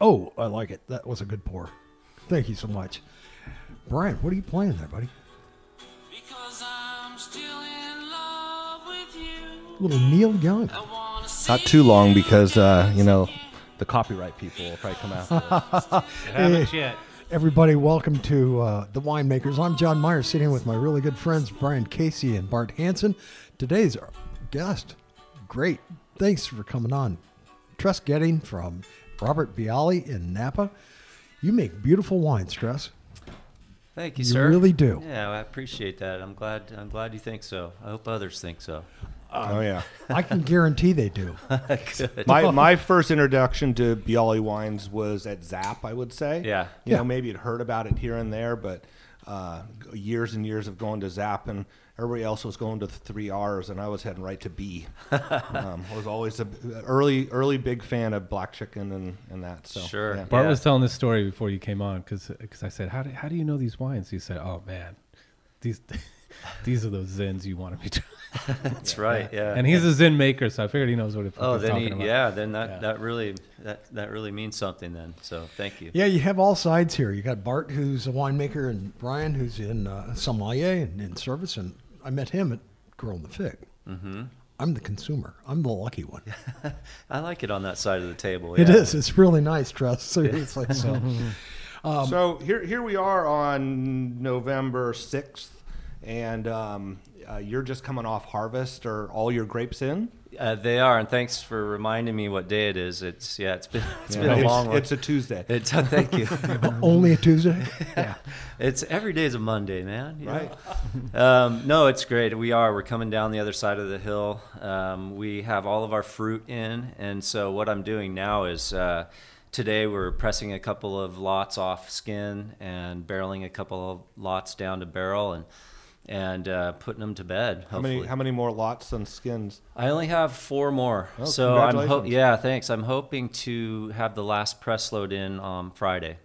Oh, I like it. That was a good pour. Thank you so much. Brian, what are you playing there, buddy? Because I'm still in love with you. little Neil Young. I wanna see Not too long because uh, you know the copyright people will probably come after us. Haven't yet. Everybody, welcome to uh, The Winemakers. I'm John Myers, sitting with my really good friends Brian Casey and Bart Hanson. Today's our guest, great. Thanks for coming on. Tres Goetting from Robert Biale in Napa. You make beautiful wines, Tres. Thank you, You sir. really do. Yeah, I appreciate that. I'm glad. I'm glad you think so. I hope others think so. oh yeah. I can guarantee they do. My my first introduction to Biale wines was at Zap, I would say. Yeah. You Yeah. know, maybe you'd heard about it here and there, but uh, years and years of going to Zap and everybody else was going to the three R's and I was heading right to B. um, I was always a early early big fan of black chicken and, and that. So Sure. yeah. Bart Yeah. was telling this story before you came on because I said, how do, how do you know these wines? He said, oh, man, these these are those Zins you wanted me to. That's right. Yeah. and he's a Zin maker, so I figured he knows what it- oh, he's then talking he, about. yeah. Then that Yeah. that really that that really means something. Then. So thank you. Yeah, you have all sides here. You got Bart, who's a winemaker, and Brian, who's in uh, sommelier and in service. And I met him at Girl and the Fig. Mm-hmm. I'm the consumer. I'm the lucky one. I like it on that side of the table. It yeah. is. It's really nice, Tres. Seriously. So, so here, here we are on November sixth, and um, uh, you're just coming off harvest. Are all your grapes in? Uh, they are, and thanks for reminding me what day it is. It's yeah. It's been it's been a it's, long one. It's a Tuesday. It's, uh, thank you. only a Tuesday. yeah. It's every day's a Monday, man. you? Right. um, no, it's great. We are. We're coming down the other side of the hill. Um, we have all of our fruit in, and so what I'm doing now is uh, today we're pressing a couple of lots off skin and barreling a couple of lots down to barrel and and uh, putting them to bed. How many how many more lots and skins? I only have four more. Oh, so I'm ho- congratulations. yeah, thanks. I'm hoping to have the last press load in on Friday.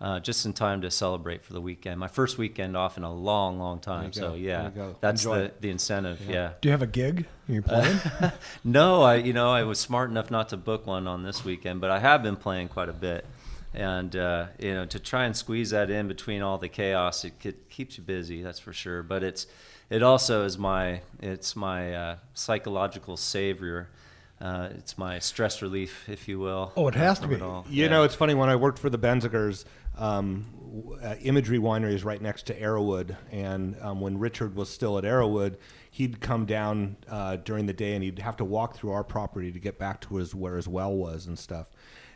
Uh, just in time to celebrate for the weekend. My first weekend off in a long, long time. you So yeah, There you go. that's Enjoy the, it. the incentive. Yeah. Do you have a gig? You're playing? No, I you know I was smart enough not to book one on this weekend, but I have been playing quite a bit, and uh, you know to try and squeeze that in between all the chaos, it, ke- keeps you busy. That's for sure. But it's it also is my it's my uh, psychological savior. Uh, it's my stress relief, if you will. Oh, it has to be. all. You Yeah. know, it's funny when I worked for the Benzigers, um, uh, Imagery Winery is right next to Arrowood, and um, when Richard was still at Arrowood, he'd come down uh, during the day and he'd have to walk through our property to get back to his where his well was and stuff.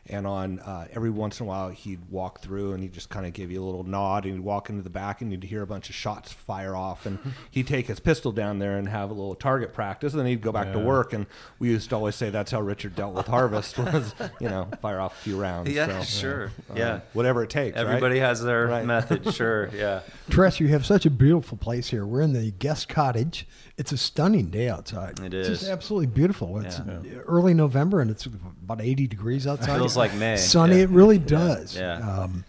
And on uh, every once in a while, he'd walk through and he'd just kind of give you a little nod, and he'd walk into the back, and you'd hear a bunch of shots fire off, and he'd take his pistol down there and have a little target practice, and then he'd go back to work. And we used to always say that's how Richard dealt with harvest was, you know, fire off a few rounds. Yeah, so, sure. uh, yeah. whatever it takes. right? Everybody has their Right. method. Sure. Yeah. Tres, you have such a beautiful place here. We're in the guest cottage. It's a stunning day outside. It It's just absolutely beautiful. It's Yeah. early November and it's about 80 degrees outside. Feels like May. Sunny. Yeah. It really does. Yeah. Um,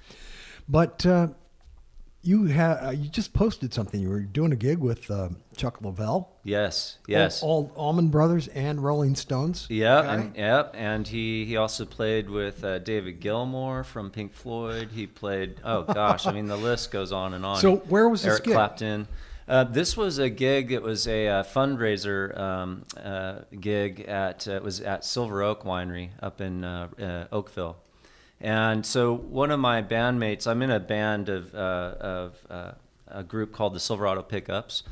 but uh, you have uh, you just posted something. You were doing a gig with uh, Chuck Leavell. Yes. Yes. All, all Allman Brothers and Rolling Stones. Yeah, guy. and, yep, and he, he also played with uh, David Gilmour from Pink Floyd. He played, oh gosh, I mean the list goes on and on. So where was this Eric gig? Clapton. Uh, this was a gig. It was a uh, fundraiser um, uh, gig at uh, it was at Silver Oak Winery up in Oakville, and so one of my bandmates. I'm in a band of of a group called the Silverado Pickups,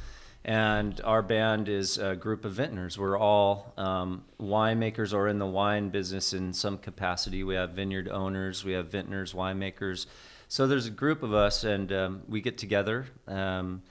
and our band is a group of vintners. We're all um, winemakers or in the wine business in some capacity. We have vineyard owners, we have vintners, winemakers. So there's a group of us, and um, we get together. Um,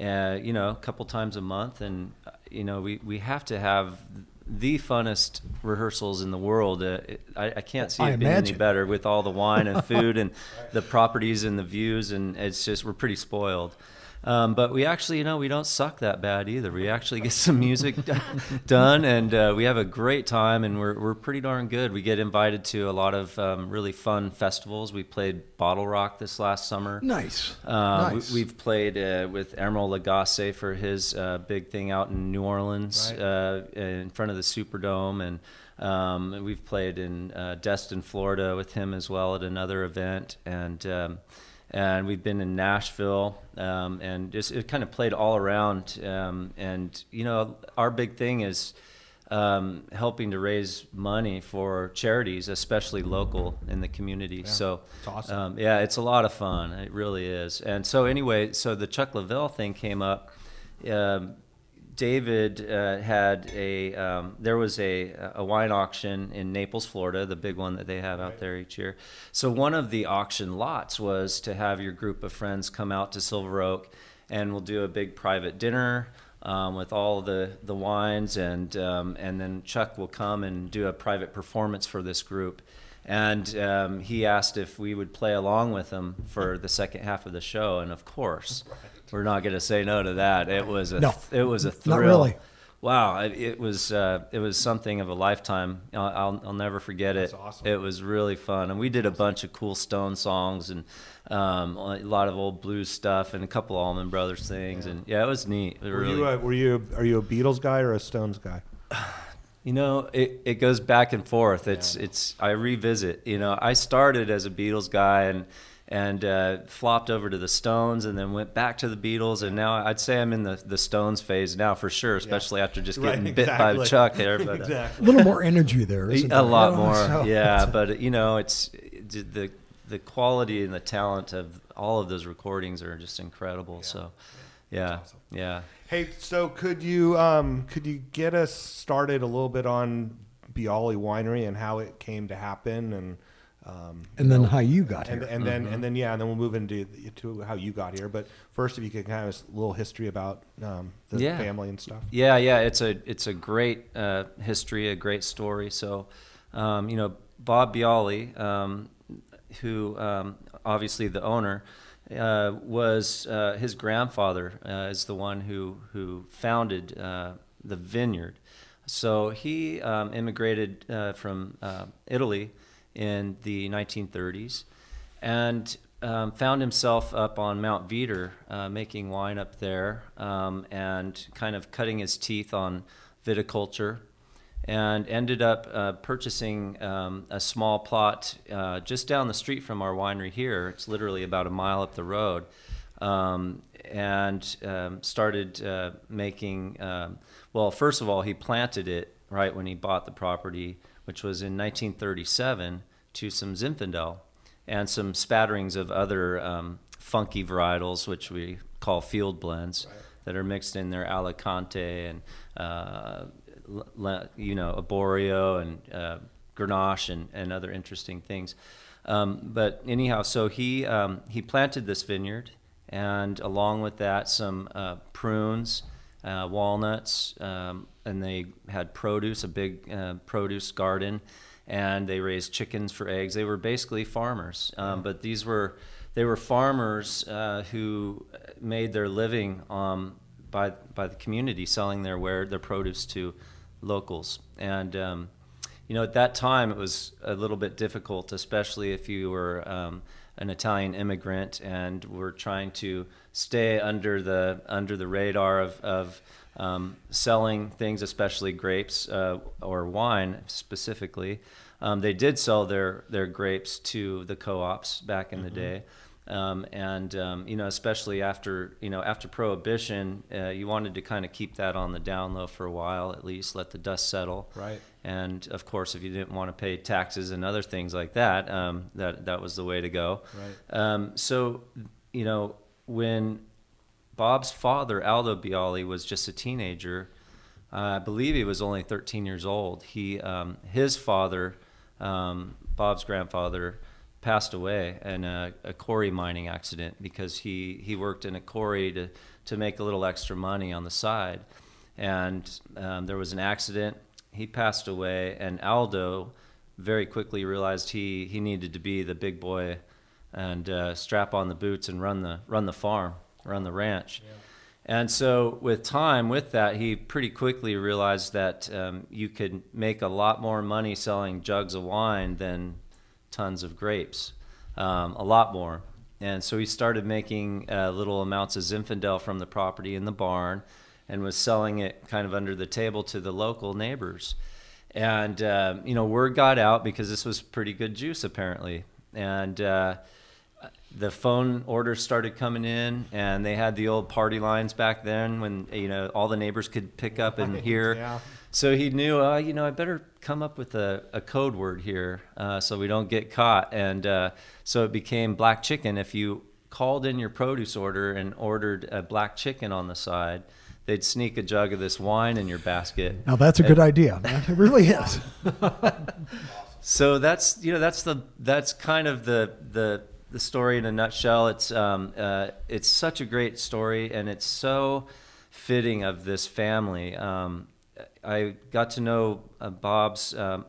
uh, you know, a couple times a month, and uh, you know, we, we have to have the funnest rehearsals in the world. Uh, it, I, I can't see I it being any better with all the wine and food and the properties and the views, and it's just we're pretty spoiled. Um, but we actually, you know, we don't suck that bad either. We actually get some music done, and uh, we have a great time, and we're we're pretty darn good. We get invited to a lot of um, really fun festivals. We played BottleRock this last summer. Nice. Uh, nice. we, have played uh, with Emeril Lagasse for his uh, big thing out in New Orleans Right. uh, in front of the Superdome, and um, we've played in uh, Destin, Florida, with him as well at another event, and um, and we've been in Nashville, um, and just it kind of played all around. Um, and you know, our big thing is um, helping to raise money for charities, especially local in the community. so it's awesome. um, yeah, it's a lot of fun. It really is. And so anyway, so the Chuck Leavell thing came up. David uh, had a um, there was a a wine auction in Naples, Florida, the big one that they have out there each year. So one of the auction lots was to have your group of friends come out to Silver Oak, and we'll do a big private dinner. Um, with all the, the wines and um, and then Chuck will come and do a private performance for this group, and um, he asked if we would play along with him for the second half of the show, and of course, we're not going to say no to that. It was a No. it was a thrill. Not really. Wow, it, it was uh, it was something of a lifetime. I'll I'll, I'll never forget it. Awesome. It was really fun, and we did a bunch of cool Stone songs and um, a lot of old blues stuff and a couple Allman Brothers things, and yeah, it was neat. It Were really, you a, were you are you a Beatles guy or a Stones guy? you know, it, it goes back and forth. It's it's I revisit. You know, I started as a Beatles guy and and uh, flopped over to the Stones and then went back to the Beatles and now I'd say I'm in the, the Stones phase now for sure, especially after just Right, getting bit by. Chuck there. But, uh, exactly. a little more energy there, isn't a there? lot You know, more, so- yeah. But you know, it's the the quality and the talent of all of those recordings are just incredible. So, yeah, yeah. Hey, so could you um, could you get us started a little bit on Biale Winery and how it came to happen and um, And then how you got and, here. and then and then yeah, and then we'll move into to how you got here. But first, if you could kind of a little history about um, the Yeah. family and stuff. Yeah, yeah, it's a it's a great uh, history, a great story. So, um, you know, Bob Biale, um, who um, obviously the owner, uh, was uh, his grandfather uh, is the one who who founded uh, the vineyard. So he um, immigrated uh, from uh, Italy in the 1930s, and um, found himself up on Mount Veeder uh, making wine up there um, and kind of cutting his teeth on viticulture and ended up uh, purchasing um, a small plot uh, just down the street from our winery here. It's literally about a mile up the road. Um, and um, started uh, making, um, well, first of all, he planted it right when he bought the property, which was in 1937, to some Zinfandel and some spatterings of other um, funky varietals, which we call field blends, that are mixed in there, Alicante and uh, you know Abouriou and uh, Grenache and, and other interesting things. Um, but anyhow, so he um, he planted this vineyard, and along with that, some uh, prunes, uh, walnuts, um, and they had produce, a big uh, produce garden, and they raised chickens for eggs. They were basically farmers, um, but these were they were farmers uh, who made their living um, by by the community selling their ware their produce to locals and. Um, you know, at that time it was a little bit difficult, especially if you were um, an Italian immigrant and were trying to stay under the under the radar of, of um, selling things, especially grapes uh, or wine specifically. Um, they did sell their their grapes to the co-ops back in the day. Um, and um, you know, especially after you know after prohibition, uh, you wanted to kind of keep that on the down low for a while, at least let the dust settle. Right. And of course, if you didn't want to pay taxes and other things like that, um, that that was the way to go. Right. Um, so, you know, when Bob's father, Aldo Biale, was just a teenager, uh, I believe he was only 13 years old. He, um, his father, um, Bob's grandfather, passed away in a, a quarry mining accident because he, he worked in a quarry to, to make a little extra money on the side. And um, there was an accident. he passed away, and Aldo very quickly realized he he needed to be the big boy and uh, strap on the boots and run the run the farm, run the ranch. And so, with time, with that, he pretty quickly realized that um, you could make a lot more money selling jugs of wine than tons of grapes, um, a lot more. And so he started making uh, little amounts of Zinfandel from the property in the barn, and was selling it kind of under the table to the local neighbors. And um, you know, word got out because this was pretty good juice apparently, and. Uh, the phone orders started coming in and they had the old party lines back then when you know all the neighbors could pick up and hear Yeah. so he knew uh, you know i better come up with a, a code word here uh, so we don't get caught and uh, so it became black chicken if you called in your produce order and ordered a black chicken on the side they'd sneak a jug of this wine in your basket Now that's a good idea. man. It really is. so that's you know that's the that's kind of the the the story in a nutshell. It's um, uh, it's such a great story, and it's so fitting of this family. Um, I got to know uh, Bob's um,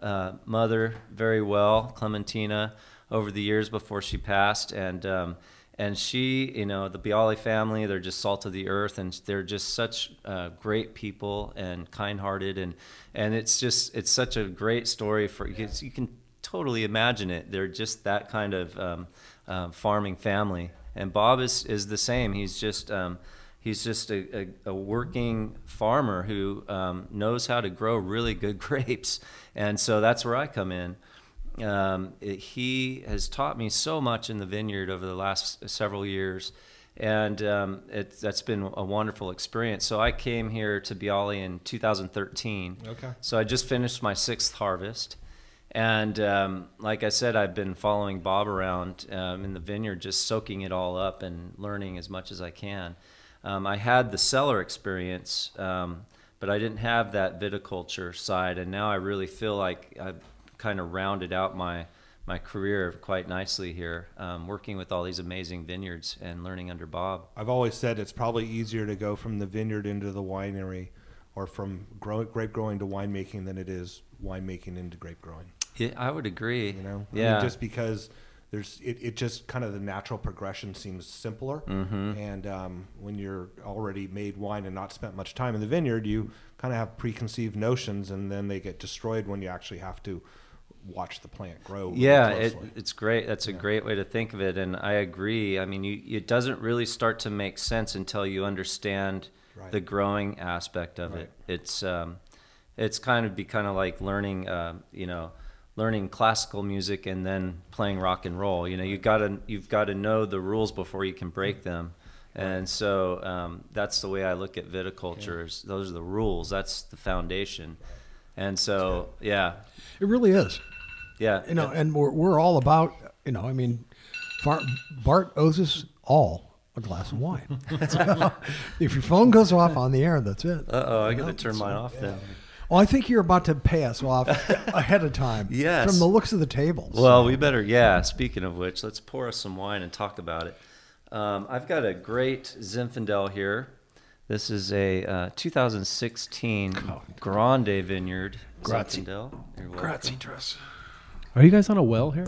uh, mother very well, Clementina, over the years before she passed, and um, and she, you know, the Biale family, they're just salt of the earth, and they're just such uh, great people and kind-hearted, and and it's just it's such a great story for because you can totally imagine it. They're just that kind of um, uh, farming family, and Bob is is the same. He's just um, he's just a, a, a working farmer who um, knows how to grow really good grapes, and so that's where I come in. Um, it- he has taught me so much in the vineyard over the last several years, and um, it, that's been a wonderful experience. So I came here to Biale in 2013. Okay. So I just finished my sixth harvest. And um, like I said, I've been following Bob around um, in the vineyard, just soaking it all up and learning as much as I can. Um, I had the cellar experience, um, but I didn't have that viticulture side, and now I really feel like I've kind of rounded out my my career quite nicely here, um, working with all these amazing vineyards and learning under Bob. I've always said it's probably easier to go from the vineyard into the winery or from grow, grape growing to winemaking than it is winemaking into grape growing. Yeah, I would agree. You know, I yeah, mean, just because there's it, it just kind of the natural progression seems simpler. Mm-hmm. And um, when you're already made wine and not spent much time in the vineyard, you kind of have preconceived notions, and then they get destroyed when you actually have to watch the plant grow. Yeah, it, it's great. That's a great way to think of it, and I agree. I mean, you, it doesn't really start to make sense until you understand Right. the growing aspect of Right. it. It's um, it's kind of be kind of like learning, um, you know, learning classical music and then playing rock and roll. You know, you gotta you've got to know the rules before you can break them. And so um, that's the way I look at viticulture. Is those are the rules. That's the foundation. And so, yeah, It really is. yeah, You know, and we're, we're all about, you know, I mean, Bart owes us all a glass of wine. So, if your phone goes off on the air, that's it. Uh oh, I got to turn mine off then. Well, I think you're about to pay us off ahead of time. Yes. From the looks of the tables. Well, we better, yeah. Speaking of which, let's pour us some wine and talk about it. Um, I've got a great Zinfandel here. This is a uh, 2016 Grande Vineyard Grazie. Zinfandel. You're. Grazie, Tres. Are you guys on a well here?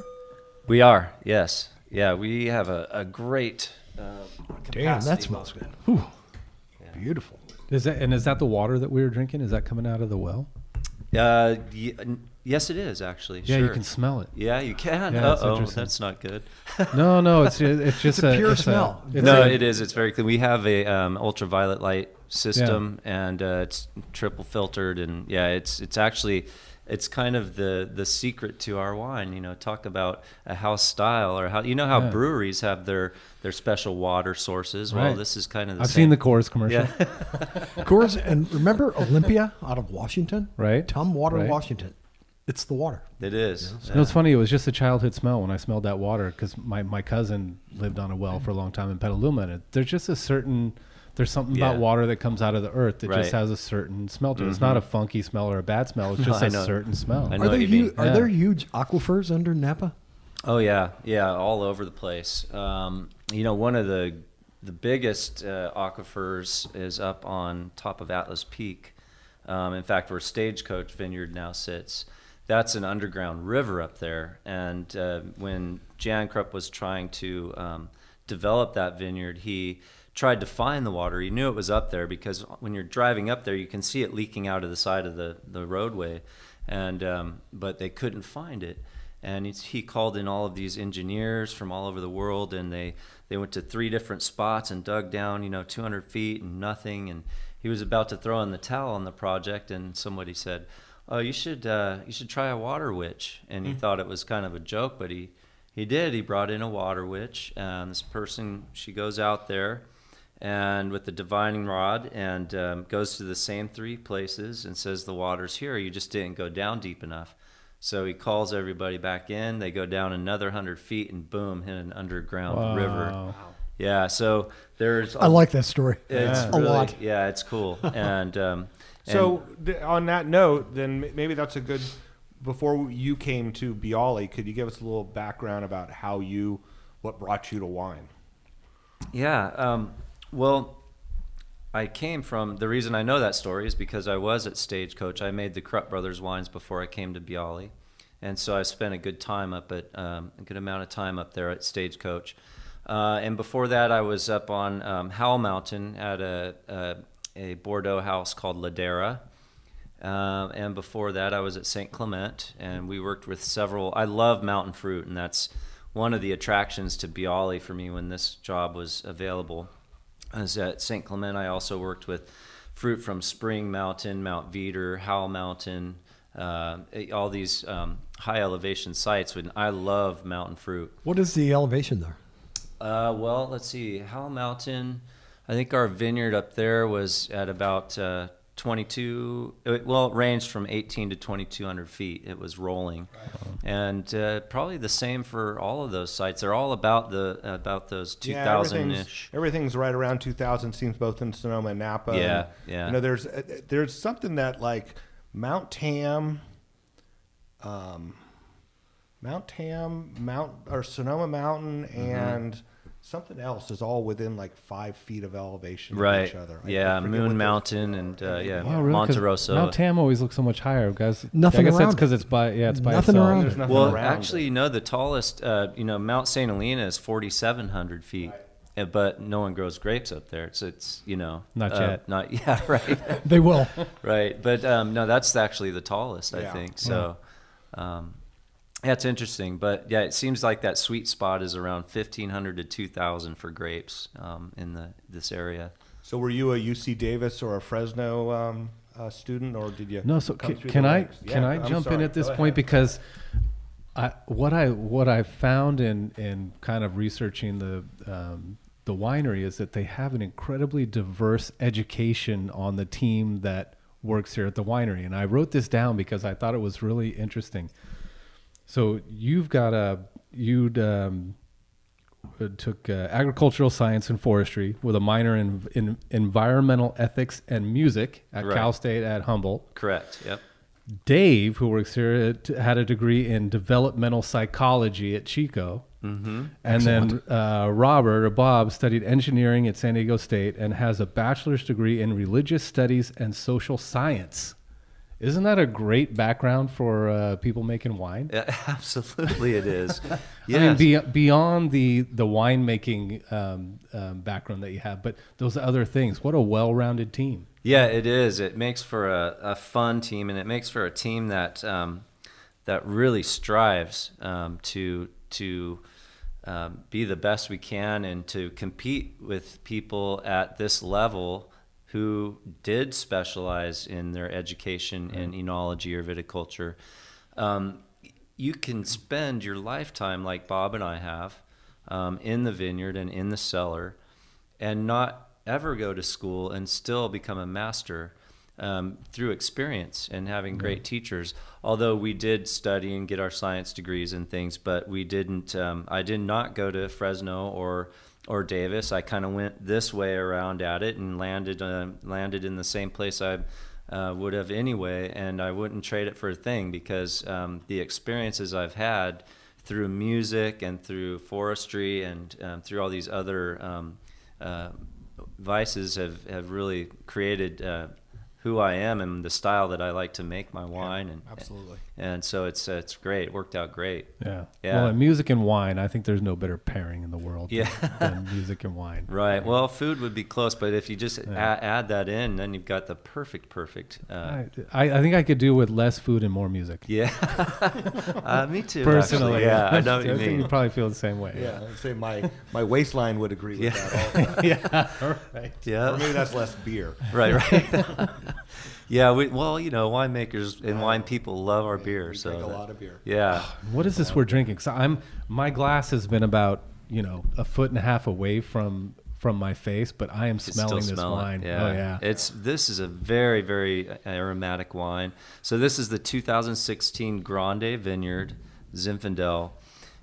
We are, yes. Yeah, we have a, a great. Uh, Damn, that smells good. Whew. Beautiful. Is that and is that the water that we were drinking? Is that coming out of the well? Uh, y- n- yes, it is actually. Yeah, sure. you can smell it. Yeah, you can. Yeah, uh oh, that's not good. No, no, it's it's just a pure it's smell. it's no, a- it is. It's very clean. We have a um, ultraviolet light system, and uh, it's triple filtered, and yeah, it's it's actually it's kind of the the secret to our wine. You know, talk about a house style or how you know how Yeah. breweries have their their special water sources. Well, Right. this is kind of the I've same. seen the Coors commercial. yeah. Coors, and remember Olympia out of Washington? Right. Tumwater, Right. Washington. It's the water. it is. No, it's funny. It was just a childhood smell when I smelled that water because my, my cousin lived on a well for a long time in Petaluma. And it, there's just a certain, there's something about water that comes out of the earth that Right. just has a certain smell to it. It's not a funky smell or a bad smell. It's No, just I a know. certain smell. I know Are what there, you mean. hu- are Yeah. there huge aquifers under Napa? Oh yeah, yeah, all over the place. Um, you know, one of the the biggest uh, aquifers is up on top of Atlas Peak. Um, in fact, where Stagecoach Vineyard now sits, that's an underground river up there. And uh, when Jan Krupp was trying to um, develop that vineyard, he tried to find the water. He knew it was up there because when you're driving up there, you can see it leaking out of the side of the, the roadway. And um, but they couldn't find it. And he, he called in all of these engineers from all over the world, and they, they went to three different spots and dug down, you know, 200 feet and nothing. And he was about to throw in the towel on the project, and somebody said, "Oh, you should uh, you should try a water witch." And he thought it was kind of a joke, but he he did. He brought in a water witch, and this person she goes out there, and with the divining rod, and um, goes to the same three places and says, "The water's here. You just didn't go down deep enough." So he calls everybody back in. They go down another hundred feet, and boom, hit an underground river. Wow. Yeah. So there's I like that story it's a really, lot. Yeah, it's cool. And um, So th- on that note, then maybe that's a good. Before you came to Biale, could you give us a little background about how you, what brought you to wine? Yeah. Um, well, I came from the reason I know that story is because I was at Stagecoach. I made the Krupp Brothers wines before I came to Biale, and so I spent a good time up at um, a good amount of time up there at Stagecoach. Uh, and before that, I was up on um, Howell Mountain at a, a, a Bordeaux house called Ladera. Um, and before that, I was at St. Clement, and we worked with several. I love mountain fruit, and that's one of the attractions to Biale for me when this job was available. I was at St. Clement. I also worked with fruit from Spring Mountain, Mount Veeder, Howell Mountain, uh, all these um, high elevation sites. And I love mountain fruit. What is the elevation there? Uh, well, let's see. Howell Mountain, I think our vineyard up there was at about uh, 22. It, well, it ranged from 18 to 2,200 feet. It was rolling, and uh, probably the same for all of those sites. They're all about the about those 2,000 everything's, ish. everything's right around 2000. Seems both in Sonoma and Napa. Yeah, And, yeah. You know, there's uh, there's something that like Mount Tam, um, Mount Tam, Mount or Sonoma Mountain, Mm-hmm. and something else is all within like five feet of elevation Right. of each other. I- I Yeah, Moon Mountain and uh, yeah, Wow, really? 'Cause Monte Rosso. Mount Tam always looks so much higher, guys. Nothing I guess that's around because it. it's by yeah, it's by Nothing itself. around There's nothing Well, around actually, it. you know, the tallest, uh, you know, Mount St. Helena is 4,700 feet, uh, but no one grows grapes up there. It's, it's you know, Not uh, yet. Not yeah, right, They will. right. But um, no, that's actually the tallest, I think. So, um, that's interesting. But yeah, it seems like that sweet spot is around 1,500 to 2,000 for grapes um, in the this area. So were you a UC Davis or a Fresno um, uh, student, or did you? No, so come can, can the I ranks? can Yeah, I I'm jump in at this Go point ahead. because I what I what I found in in kind of researching the um, the winery is that they have an incredibly diverse education on the team that works here at the winery, and I wrote this down because I thought it was really interesting. So you've got a you'd um, took uh, agricultural science and forestry with a minor in, in environmental ethics and music at Right. Cal State at Humboldt. Correct. Yep. Dave, who works here, had a degree in developmental psychology at Chico. Mm-hmm. And then uh, Robert or Bob studied engineering at San Diego State and has a bachelor's degree in religious studies and social science. Isn't that a great background for uh, people making wine? Yeah, absolutely, it is. I mean, be, beyond the the winemaking um, um, background that you have, but those other things. What a well-rounded team. Yeah, it is. It makes for a, a fun team, and it makes for a team that um, that really strives um, to to um, be the best we can and to compete with people at this level who did specialize in their education in enology or viticulture. Um, you can spend your lifetime, like Bob and I have, um, in the vineyard and in the cellar, and not ever go to school and still become a master um, through experience and having great teachers. Although we did study and get our science degrees and things, but we didn't. Um, I did not go to Fresno or or Davis. I kind of went this way around at it and landed uh, landed in the same place I uh, would have anyway, and I wouldn't trade it for a thing because um, the experiences I've had through music and through forestry and um, through all these other um, uh, vices have, have really created uh, who who I am and the style that I like to make my wine. and absolutely. And so it's it's great. It worked out great. Yeah. Yeah. Well, and music and wine, I think there's no better pairing in Yeah. than, than music and wine. Right. Well, food would be close, but if you just a- add that in, then you've got the perfect, perfect. Uh, I, I I think I could do with less food and more music. yeah. uh, me too. Personally, actually. yeah, I know what you think mean. you probably feel the same way. Yeah, I'd say my my waistline would agree with Yeah. that. Also. yeah. Right. Yeah. Or maybe that's less beer. right. Right. yeah. We well, you know, winemakers and wine people love our beer. We so drink a that- lot of beer. Yeah. What is this we're drinking? So I'm my glass has been about you know a foot and a half away from from my face, but I am smelling this smell wine. Yeah. Oh yeah. It's this is a very very aromatic wine. So this is the 2016 Grande Vineyard Zinfandel,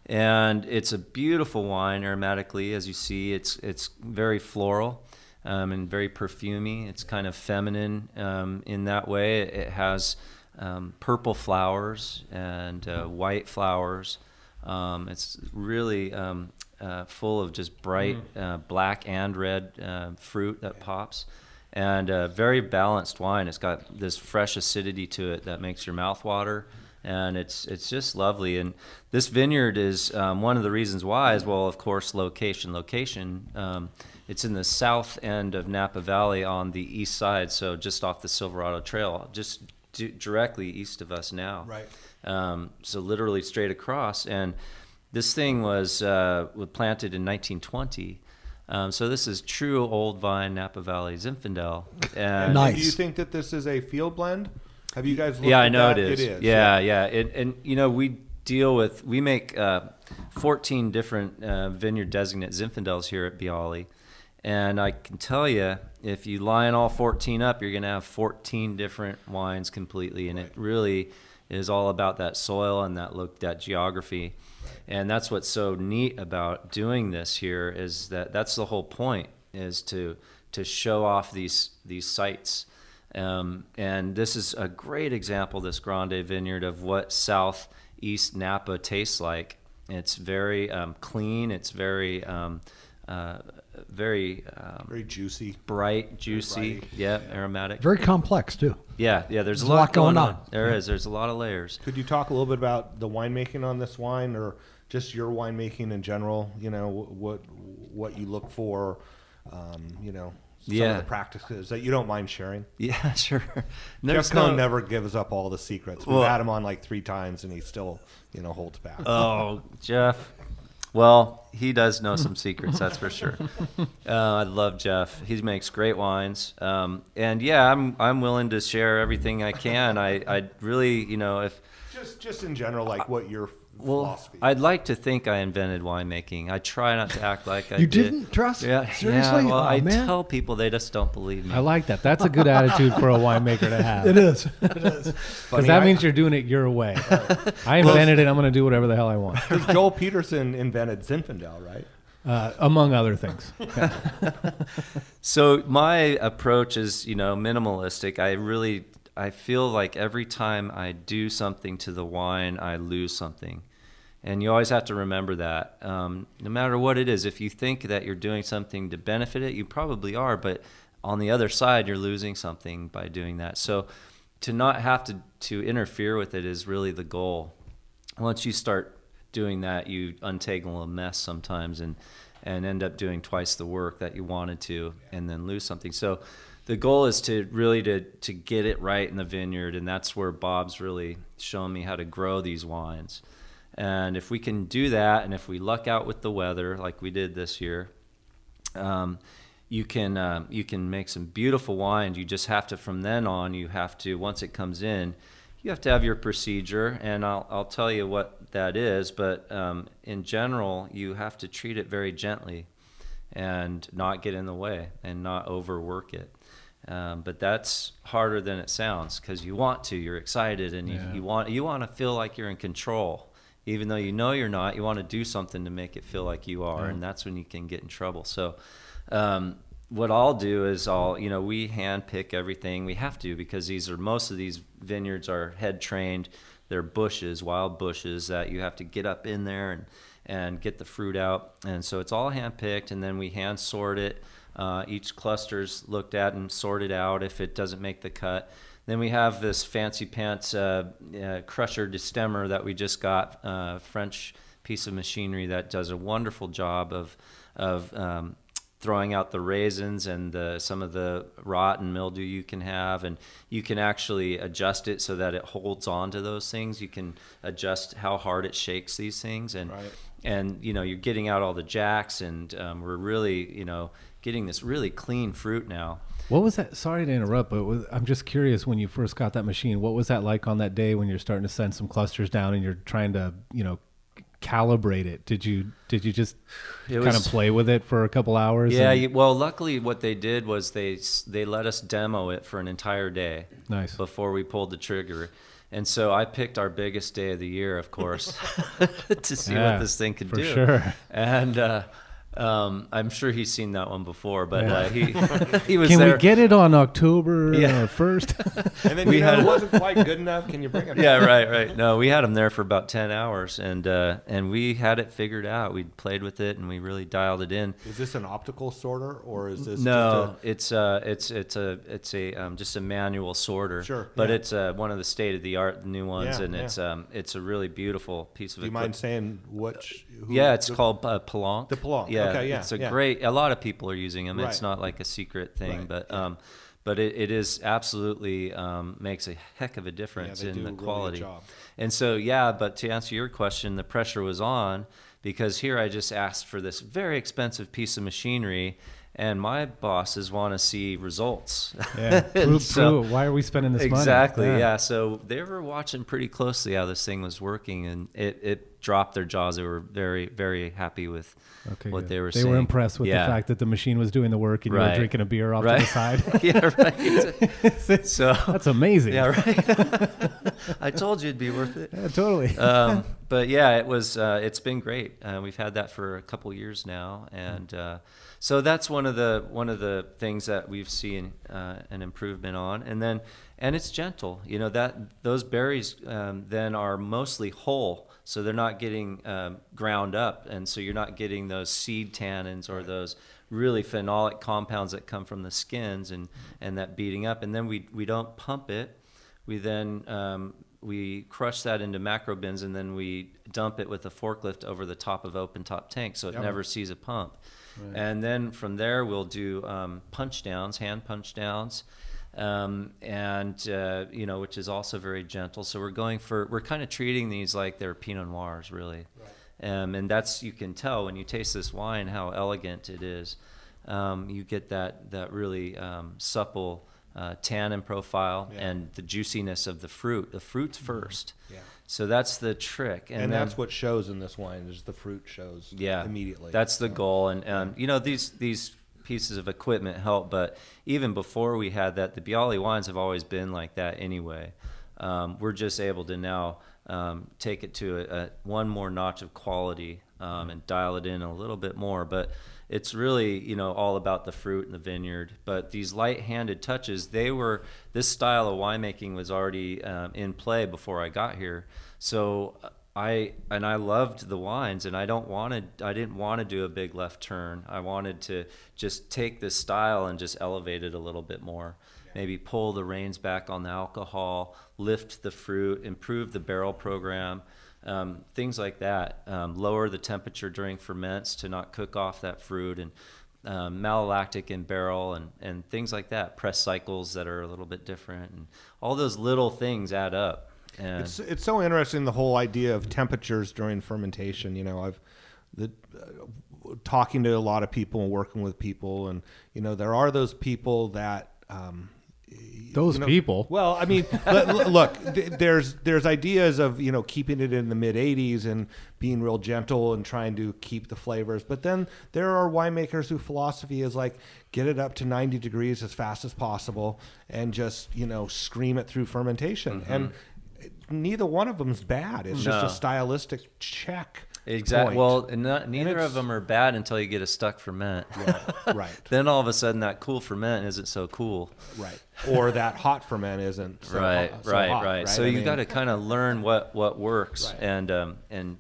and it's a beautiful wine aromatically. As you see, it's it's very floral. Um, and very perfumey. It's kind of feminine um, in that way. It has um, purple flowers and uh, white flowers. Um, it's really um, uh, full of just bright uh, black and red uh, fruit that pops, and uh, very balanced wine. It's got this fresh acidity to it that makes your mouth water, and it's it's just lovely. And this vineyard is um, one of the reasons why, as well, of course, location. Location. Um, it's in the south end of Napa Valley on the east side, so just off the Silverado Trail, just d- directly east of us now. Right. Um, so literally straight across. And this thing was uh, was planted in 1920. Um, so this is true old vine Napa Valley Zinfandel. And Nice. Do you think that this is a field blend? Have you guys? Looked yeah, I at know that? it is. It is. Yeah, yeah. It, and you know, we deal with we make uh, 14 different uh, vineyard designate Zinfandels here at Biale. And I can tell you, if you line all 14 up, you're going to have 14 different wines completely. And it really is all about that soil and that look, that geography. And that's what's so neat about doing this here is that that's the whole point is to to show off these these sites. Um, and this is a great example, this Grande Vineyard, of what southeast Napa tastes like. It's very um, clean. It's very, um, uh, very um, Very juicy. bright, juicy. bright, Yeah, aromatic. Very complex too. yeah, yeah. There's, There's a lot, going, on. on. There is. There's a lot of layers. Could you talk a little bit about the winemaking on this wine, or just your winemaking in general? You know what what you look for. Um, you know, some Yeah. of the practices that you don't mind sharing. Yeah, sure. Jeff Cohn never gives up all the secrets. We've Well- had him on like three times, and he still, you know, holds back. Oh, Jeff. Well, he does know some secrets, that's for sure. Uh, I love Jeff. He makes great wines, um, and yeah, I'm I'm willing to share everything I can. I I really, you know, if just, just in general, like what your well, philosophy. I'd like to think I invented winemaking. I try not to act like I You did. didn't Tres? Yeah, Seriously? Yeah, well, Aw, I man. tell people they just don't believe me. I like that. That's a good attitude for a winemaker to have. It is. It is. Because that means you're doing it your way. I invented it. I'm going to do whatever the hell I want, 'Cause Joel Peterson invented Zinfandel, right? uh, among other things. So my approach is, you know, minimalistic. I really I feel like every time I do something to the wine, I lose something. And you always have to remember that. Um, no matter what it is, if you think that you're doing something to benefit it, you probably are, but on the other side, you're losing something by doing that. So to not have to, to interfere with it is really the goal. Once you start doing that, you untangle a mess sometimes and, and end up doing twice the work that you wanted to and then lose something. So the goal is to really to, to get it right in the vineyard. And that's where Bob's really shown me how to grow these wines. And if we can do that, and if we luck out with the weather like we did this year, um, you can um, you can make some beautiful wines. You just have to from then on. You have to once it comes in, you have to have your procedure, and I'll I'll tell you what that is. But um, in general, you have to treat it very gently, and not get in the way, and not overwork it. Um, but that's harder than it sounds because you want to. You're excited, and you, Yeah. you want you want to feel like you're in control even though you know you're not, you want to do something to make it feel like you are, and that's when you can get in trouble. So, um, what I'll do is I'll, you know, we hand pick everything. We have to because these are most of these vineyards are head trained. they're bushes, wild bushes that you have to get up in there and and get the fruit out. And so it's all hand picked, and then we hand sort it. Uh, each cluster's looked at and sorted out if it doesn't make the cut. Then we have this fancy pants uh, uh, crusher destemmer that we just got, uh, French piece of machinery that does a wonderful job of of um, throwing out the raisins and the, some of the rot and mildew you can have, and you can actually adjust it so that it holds on to those things. You can adjust how hard it shakes these things, and Right. and you know you're getting out all the jacks, and um, we're really you know getting this really clean fruit now. What was that? Sorry to interrupt, but was, I'm just curious. When you first got that machine, what was that like on that day when you're starting to send some clusters down and you're trying to, you know, calibrate it? Did you did you just It kind of play with it for a couple hours? Yeah, and- well, luckily, what they did was they they let us demo it for an entire day. Nice. Before we pulled the trigger, and so I picked our biggest day of the year, of course, to see Yeah, what this thing could for do. sure. And uh, um, I'm sure he's seen that one before, but Yeah. uh, he he was Can there. we get it on October Yeah. first? And then We you know, had- it wasn't quite good enough. Can you bring it? yeah, right, right. No, we had him there for about ten hours, and uh, and we had it figured out. We played with it, and we really dialed it in. Is this an optical sorter or is this No, Just it's uh, it's it's a it's a um, just a manual sorter. Sure, but yeah. it's uh, one of the state of the art new ones, Yeah, and yeah. it's um, it's a really beautiful piece a, of do you equipment. mind saying which? who- yeah, it's the- called uh, Pellenc. The Pellenc, Yeah, okay, yeah, It's a yeah. great. A lot of people are using them. It's not like a secret thing, Right, but um, but it, it is absolutely um, makes a heck of a difference they in the really quality. job. And so yeah, but to answer your question, the pressure was on because here I just asked for this very expensive piece of machinery. And my bosses want to see results. yeah, prove, so- prove. Why are we spending this money? Exactly. Yeah. So they were watching pretty closely how this thing was working, and it, it dropped their jaws. They were very very happy with Okay, what good. they were. They seeing. were impressed with Yeah. the fact that the machine was doing the work and you Right. were drinking a beer off Right. to the side. yeah. Right. so That's amazing. yeah. Right. I told you it'd be worth it. Yeah, totally. um, but yeah, it was. Uh, it's been great. Uh, we've had that for a couple years now, and uh, so that's one of the one of the things that we've seen uh, an improvement on. And then, and it's gentle. You know that those berries um, then are mostly whole, so they're not getting um, ground up, and so you're not getting those seed tannins or those really phenolic compounds that come from the skins and and that beating up. And then we we don't pump it. We then um, we crush that into macro bins and then we dump it with a forklift over the top of open top tank so it never sees a pump. And then from there we'll do um, punch downs, hand punch downs, um, and uh, you know which is also very gentle. So we're going for we're kind of treating these like they're Pinot Noirs really, um, and that's you can tell when you taste this wine how elegant it is. Um, you get that that really um, supple uh, tannin profile Yeah. and the juiciness of the fruit. The fruit's first. Yeah. So that's the trick. And, then- that's what shows in this wine is the fruit shows yeah, immediately. That's the So, goal, and um, you know these these pieces of equipment help. But even before we had that, the Biale wines have always been like that anyway. Um, we're just able to now um, take it to a, a one more notch of quality um, and dial it in a little bit more. But it's really you know all about the fruit and the vineyard. But these light-handed touches, they were this style of winemaking was already um, in play before I got here. So I and I loved the wines, and I don't want to. I didn't want to do a big left turn. I wanted to just take this style and just elevate it a little bit more. Maybe pull the reins back on the alcohol, lift the fruit, improve the barrel program, um, things like that. Um, lower the temperature during ferments to not cook off that fruit, and um, malolactic in barrel, and and things like that. Press cycles that are a little bit different, and all those little things add up. And It's it's so interesting the whole idea of temperatures during fermentation. You know, I've the uh, talking to a lot of people and working with people, and you know, there are those people that. Um, Those you know- people. Well, I mean, l- l- look, there's there's ideas of you know keeping it in the mid 80s and being real gentle and trying to keep the flavors, but then there are winemakers whose philosophy is like get it up to 90 degrees as fast as possible and just you know scream it through fermentation, mm-hmm. and neither one of them's bad. It's just a stylistic check Exactly. point. Well, and not, neither it's- of them are bad until you get a stuck ferment. right, then all of a sudden, that cool ferment isn't so cool. right. Or that hot ferment isn't so right, hot- so right, hot, right, So I you got to kind of learn what what works Right. and um, and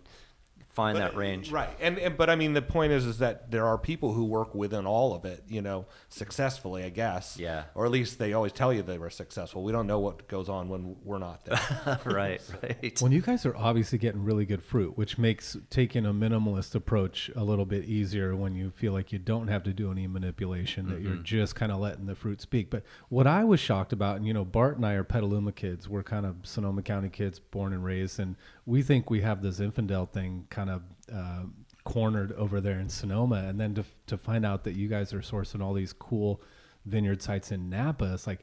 find But, that range. Right. And, and but I mean the point is is that there are people who work within all of it, you know, successfully, I guess. Yeah. Or at least they always tell you they were successful. We don't know what goes on when we're not there. right, right. Well, you guys are obviously getting really good fruit, which makes taking a minimalist approach a little bit easier when you feel like you don't have to do any manipulation, that you're mm-hmm. just kind of letting the fruit speak. But what I was shocked about, and you know, Bart and I are Petaluma kids. We're kind of Sonoma County kids, born and raised, and we think we have this Zinfandel thing kind of uh, cornered over there in Sonoma. And then to, to find out that you guys are sourcing all these cool vineyard sites in Napa, it's like,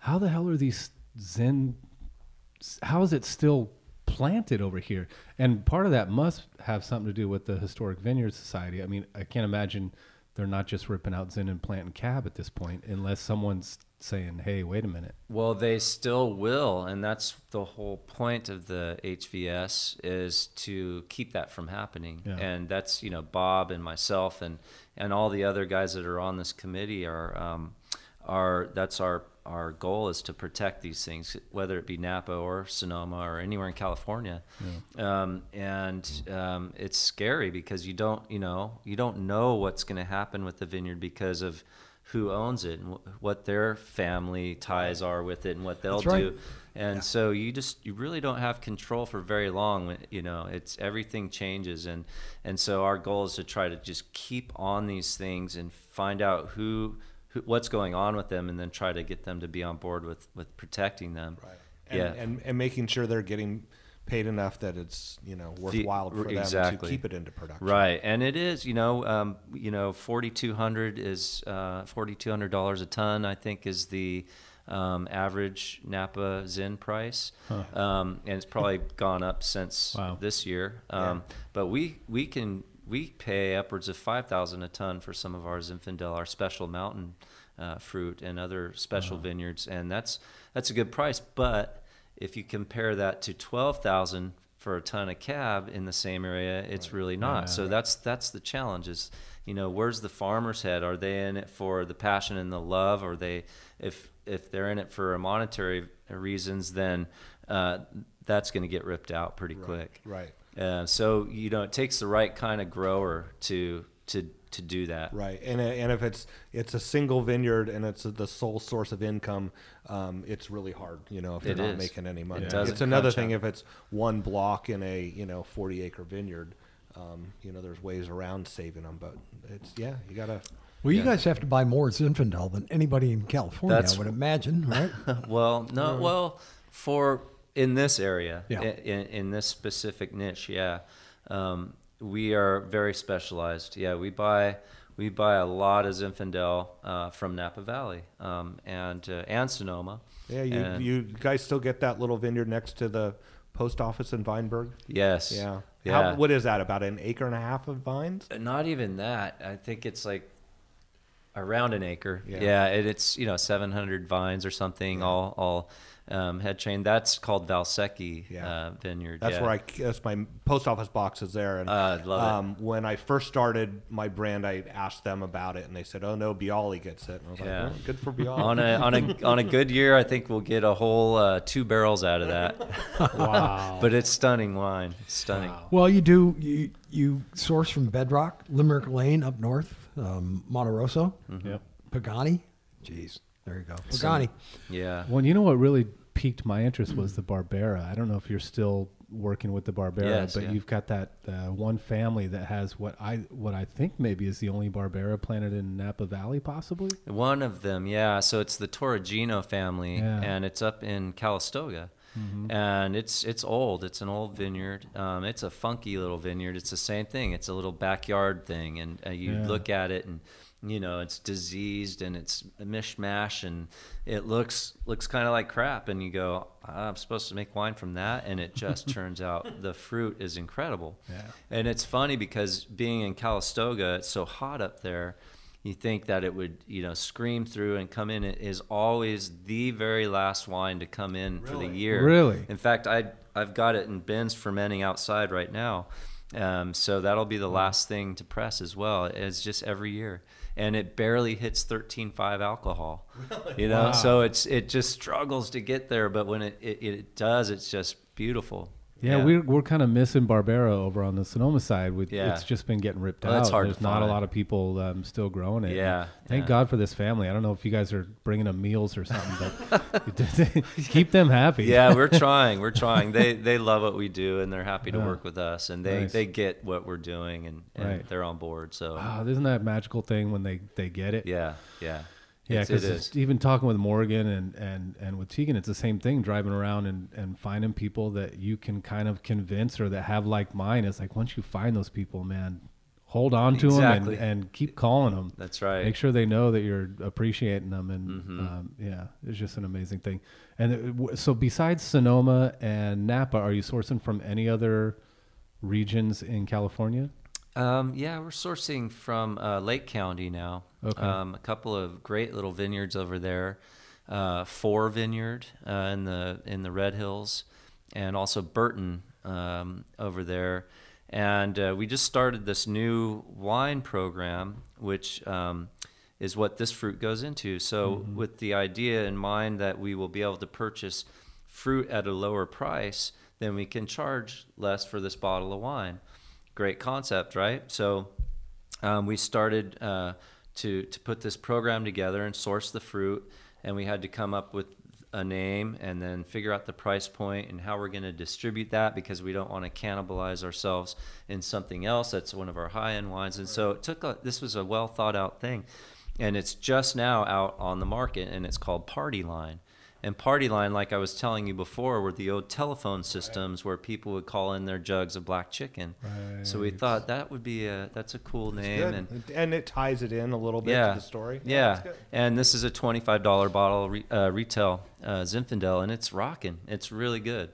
how the hell are these Zin how is it still planted over here? And part of that must have something to do with the Historic Vineyard Society. I mean, I can't imagine they're not just ripping out Zin and planting cab at this point, unless someone's saying, "Hey, wait a minute." Well, they still will, and that's the whole point of the HVS is to keep that from happening. Yeah. And that's you know Bob and myself and and all the other guys that are on this committee are um, are that's our our goal is to protect these things, whether it be Napa or Sonoma or anywhere in California. Um, and um, it's scary because you don't you know you don't know what's going to happen with the vineyard because of who owns it and wh- what their family ties are with it and what they'll right. do. And so you just you really don't have control for very long you know it's everything changes. And and so our goal is to try to just keep on these things and find out who, who what's going on with them and then try to get them to be on board with with protecting them. Right. And, yeah and and making sure they're getting paid enough that it's you know worthwhile for them exactly. to keep it into production. Right, and it is, you know, um, you know, forty two hundred is uh, forty two hundred dollars a ton. I think is the um, average Napa Zin price, um, and it's probably gone up since Wow. this year. Um, But we we can we pay upwards of five thousand a ton for some of our Zinfandel, our special mountain uh, fruit, and other special vineyards, and that's that's a good price. But if you compare that to twelve thousand for a ton of cab in the same area, it's really not. so that's that's the challenge. Is you know where's the farmer's head? Are they in it for the passion and the love? Or they if if they're in it for monetary reasons, then uh, that's going to get ripped out pretty quick. Right. Uh, so you know it takes the right kind of grower to to to do that. Right, and and if it's it's a single vineyard and it's the sole source of income, um, it's really hard. You know, if you're It not is. making any money, It it's another thing out. if it's one block in a you know 40 acre vineyard. Um, you know, there's ways around saving them, but it's yeah, you gotta. Well, you Yeah. guys have to buy more Zinfandel than anybody in California, That's- I would imagine, right? Well, no, well, for in this area, Yeah. in, in this specific niche, yeah, um, we are very specialized. Yeah, we buy we buy a lot of Zinfandel uh, from Napa Valley um, and uh, and Sonoma. Yeah, you And- you guys still get that little vineyard next to the post office in Vineburg. yes, Yeah. yeah. How, what is that? About an acre and a half of vines? Not even that. I think it's like around an acre. Yeah. Yeah, and it's you know 700 vines or something, all all um, head chain. That's called Valsecchi Yeah. uh, Vineyard. That's yeah. where I that's my post office box is there. And Uh, love it. um, when I first started my brand, I asked them about it, and they said, "Oh no, Biale gets it." And I was Yeah. like, well, "Good for Biale." on a on a on a good year, I think we'll get a whole uh, two barrels out of that. Wow. But it's stunning wine. It's stunning. Well, you do. You you source from Bedrock, Limerick Lane up north, um, Monte Rosso, yep. Pagani. Jeez, there you go, Pagani. Yeah. Well, you know what really piqued my interest was the Barbera. I don't know if you're still working with the Barbera, Yes, but yeah. you've got that uh, one family that has what I what I think maybe is the only Barbera planted in Napa Valley, possibly. One of them, yeah. So it's the Torregino family, Yeah. and it's up in Calistoga. And it's it's old. It's an old vineyard. Um, it's a funky little vineyard. It's the same thing. It's a little backyard thing, and uh, you Yeah. look at it, and you know it's diseased and it's a mishmash, and it looks looks kind of like crap. And you go, I'm supposed to make wine from that, and it just turns out the fruit is incredible. Yeah. And it's funny because being in Calistoga, it's so hot up there. You think that it would, you know, scream through and come in. It is always the very last wine to come in for the year. Really? In fact, I I've got it in bins fermenting outside right now, Um, so that'll be the last thing to press as well. It's just every year, and it barely hits 13.5 alcohol. You know, so it's it just struggles to get there, but when it it, it does, it's just beautiful. Yeah, we're we're kind of missing Barbera over on the Sonoma side. With Yeah. it's just been getting ripped Well, out. that's hard to There's not a lot of people um, still growing it. Yeah, Thank yeah. God for this family. I don't know if you guys are bringing them meals or something, but keep them happy. yeah, we're trying. We're trying. They they love what we do, and they're happy to work with us, and they Nice. they get what we're doing, and, and Right. they're on board. So Wow, isn't that a magical thing when they they get it? yeah, yeah, Yeah, because even talking with Morgan and, and, and with Tegan, it's the same thing. Driving around and, and finding people that you can kind of convince or that have like mine. It's like once you find those people, man, hold on to Exactly. them and, and keep calling them. That's right. Make sure they know that you're appreciating them, and Mm-hmm. um, yeah, it's just an amazing thing. And it, so, besides Sonoma and Napa, are you sourcing from any other regions in California? Um, yeah, we're sourcing from uh, Lake County now. Okay. Um, a couple of great little vineyards over there. Uh, Four Vineyard uh, in the in the Red Hills, and also Burton um, over there. And uh, we just started this new wine program, which um, is what this fruit goes into. So, with the idea in mind that we will be able to purchase fruit at a lower price, then we can charge less for this bottle of wine great concept, right? So um, we started uh, to to put this program together and source the fruit, and we had to come up with a name and then figure out the price point and how we're going to distribute that because we don't want to cannibalize ourselves in something else that's one of our high end wines. And so it took a, this was a well thought out thing, and it's just now out on the market, and it's called Party Line. And Party Line, like I was telling you before, were the old telephone systems where people would call in their jugs of black chicken. So we thought that would be a that's a cool name Good. and And, it ties it in a little bit yeah, to the story. Yeah, good. and this is a twenty-five dollar bottle re, uh, retail uh, Zinfandel, and it's rocking. It's really good.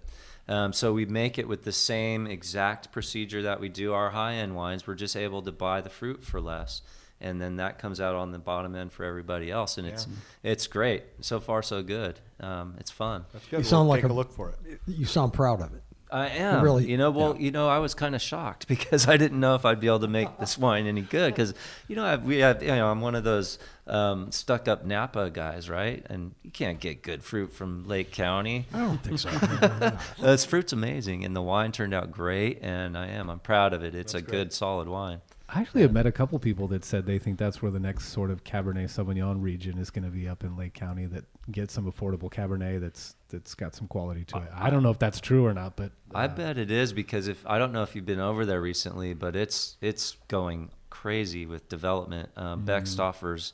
Um, so we make it with the same exact procedure that we do our high-end wines. We're just able to buy the fruit for less, and then that comes out on the bottom end for everybody else, and it's it's great. So far, so good. Um, it's fun. That's good. You We'll sound like take a- a look for it. You sound proud of it. I am. really- you know, well, yeah. you know, I was kind of shocked because I didn't know if I'd be able to make this wine any good. Because, you know, I, we have, you know, I'm one of those um, stuck-up Napa guys, right? And you can't get good fruit from Lake County. I don't think so. This fruit's amazing, and the wine turned out great, and I am. I'm proud of it. It's a good, solid wine. I actually have met a couple people that said they think that's where the next sort of Cabernet Sauvignon region is going to be up in Lake County that gets some affordable Cabernet that's that's got some quality to it. I don't know if that's true or not, but I bet it is because if I don't know if you've been over there recently, but it's it's going crazy with development. Um, Beckstoffer's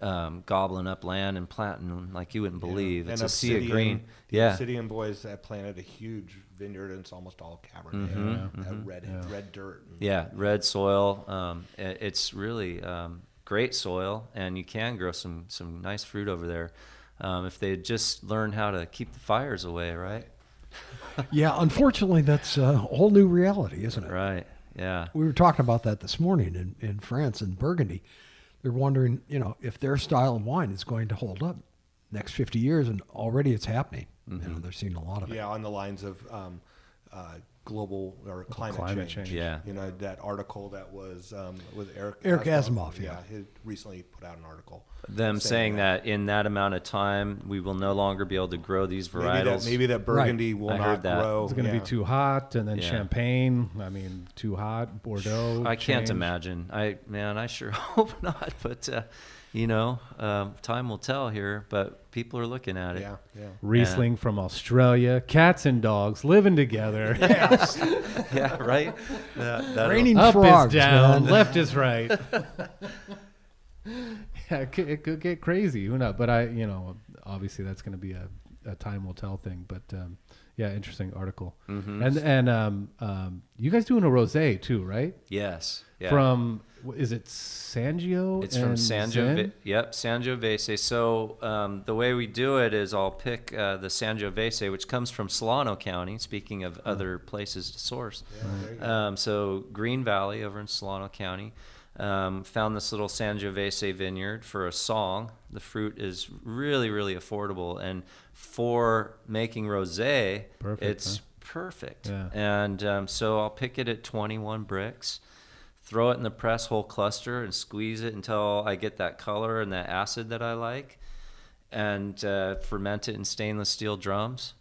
um, gobbling up land and planting like you wouldn't believe. It's and a sea of Obsidian- green. the Yeah, Obsidian boys have planted a huge vineyard, and it's almost all Cabernet, uh, red red dirt. and- Mm-hmm. yeah, red soil. Um, i- it's really um, great soil, and you can grow some some nice fruit over there. Um, if they just learn how to keep the fires away, right? yeah, unfortunately, that's a whole new reality, isn't it? Right. Yeah. We were talking about that this morning in, in France and Burgundy. They're wondering, you know, if their style of wine is going to hold up next 50 years, and already it's happening. You know, they're seeing a lot of it. Yeah, on the lines of um, uh, global or climate, climate change. change. Yeah. you know that article that was um, with Eric Eric Asimov, yeah, yeah. he recently put out an article. them saying that. in that amount of time we will no longer be able to grow these maybe that maybe that Burgundy will I not that. grow. it's going to yeah. be too hot, and then Yeah. Champagne. I mean, too hot. Bordeaux. I can't imagine. I man, I sure hope not. But uh, you know, um, time will tell here. But people are looking at it. Yeah, yeah. Riesling from Australia. Cats and dogs living together. Yeah, right. That, that'll- Raining Up frogs, is down, man. left is right. yeah, it could, it could get crazy. Who knows? But I, you know, obviously that's going to be a, a time will tell thing. But um, yeah, interesting article. Mm-hmm. And and um, um, you guys doing a rosé too, right? yes. Yeah. From wh- is it Sangio? It's from Sangiovese. Yep, Sangiovese. So um, the way we do it is I'll pick uh, the Sangiovese, which comes from Solano County. Speaking of other places to source, um, so Green Valley over in Solano County. Um, found this little Sangiovese vineyard for a song. The fruit is really, really affordable, and for making rosé, it's huh? perfect. Yeah. And um, so I'll pick it at 21 Brix, throw it in the press whole cluster, and squeeze it until I get that color and that acid that I like, and uh, ferment it in stainless steel drums.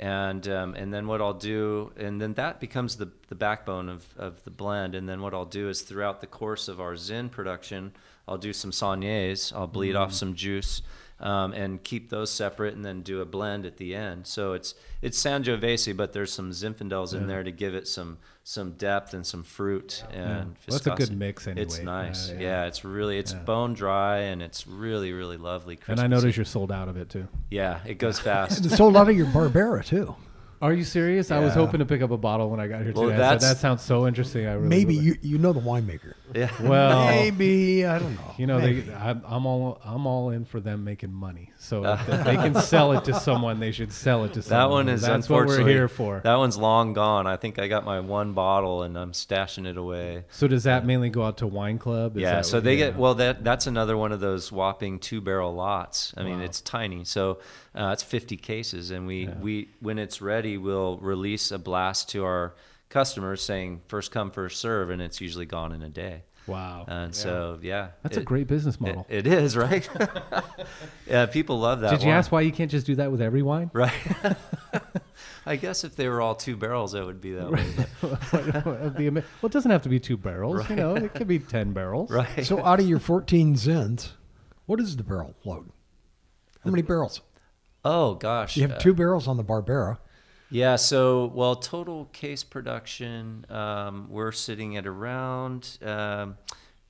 And um, and then what I'll do, and then that becomes the, the backbone of, of the blend. And then what I'll do is throughout the course of our Zin production, I'll do some saignées. I'll bleed off some juice um, and keep those separate, and then do a blend at the end. So it's it's Sangiovese, but there's some Zinfandels in there to give it some some depth and some fruit and Well, that's a good mix mix It's nice. Yeah, Yeah, yeah. it's really it's Yeah. bone dry and it's really really lovely. And I notice you're sold out of it too. Yeah, it goes fast. It's sold out of your Barbera too. Are you serious? I was Yeah. hoping to pick up a bottle when I got here Well, today. I said, that's- that sounds so interesting. I really Maybe would you you know the winemaker. yeah. Well, Maybe I don't know. you know, Maybe. they, I'm, I'm all I'm all in for them making money. So if they can sell it to someone, they should sell it to someone. That one is That's what we're unfortunately here for. That one's long gone. I think I got my one bottle and I'm stashing it away. so does that mainly go out to wine club? Is yeah, that so what- they yeah. get well. That that's another one of those whopping two barrel lots. I mean, it's tiny, so uh, it's 50 cases, and we we when it's ready, we'll release a blast to our customers saying first come first serve, and it's usually gone in a day. Wow. And so yeah, That's a great business it- model. it is right. yeah, people love that. Did you wine. ask why you can't just do that with every wine? Right. I guess if they were all two barrels, it would be that way. but- It'd be ama- well, it doesn't have to be two barrels. You know, it could be ten barrels. Right. So out of your 14 Zins, what is the barrel load? How many barrels? oh gosh. You have uh, two barrels on the Barbera. Yeah, so well, total case production, um, we're sitting at around. Um,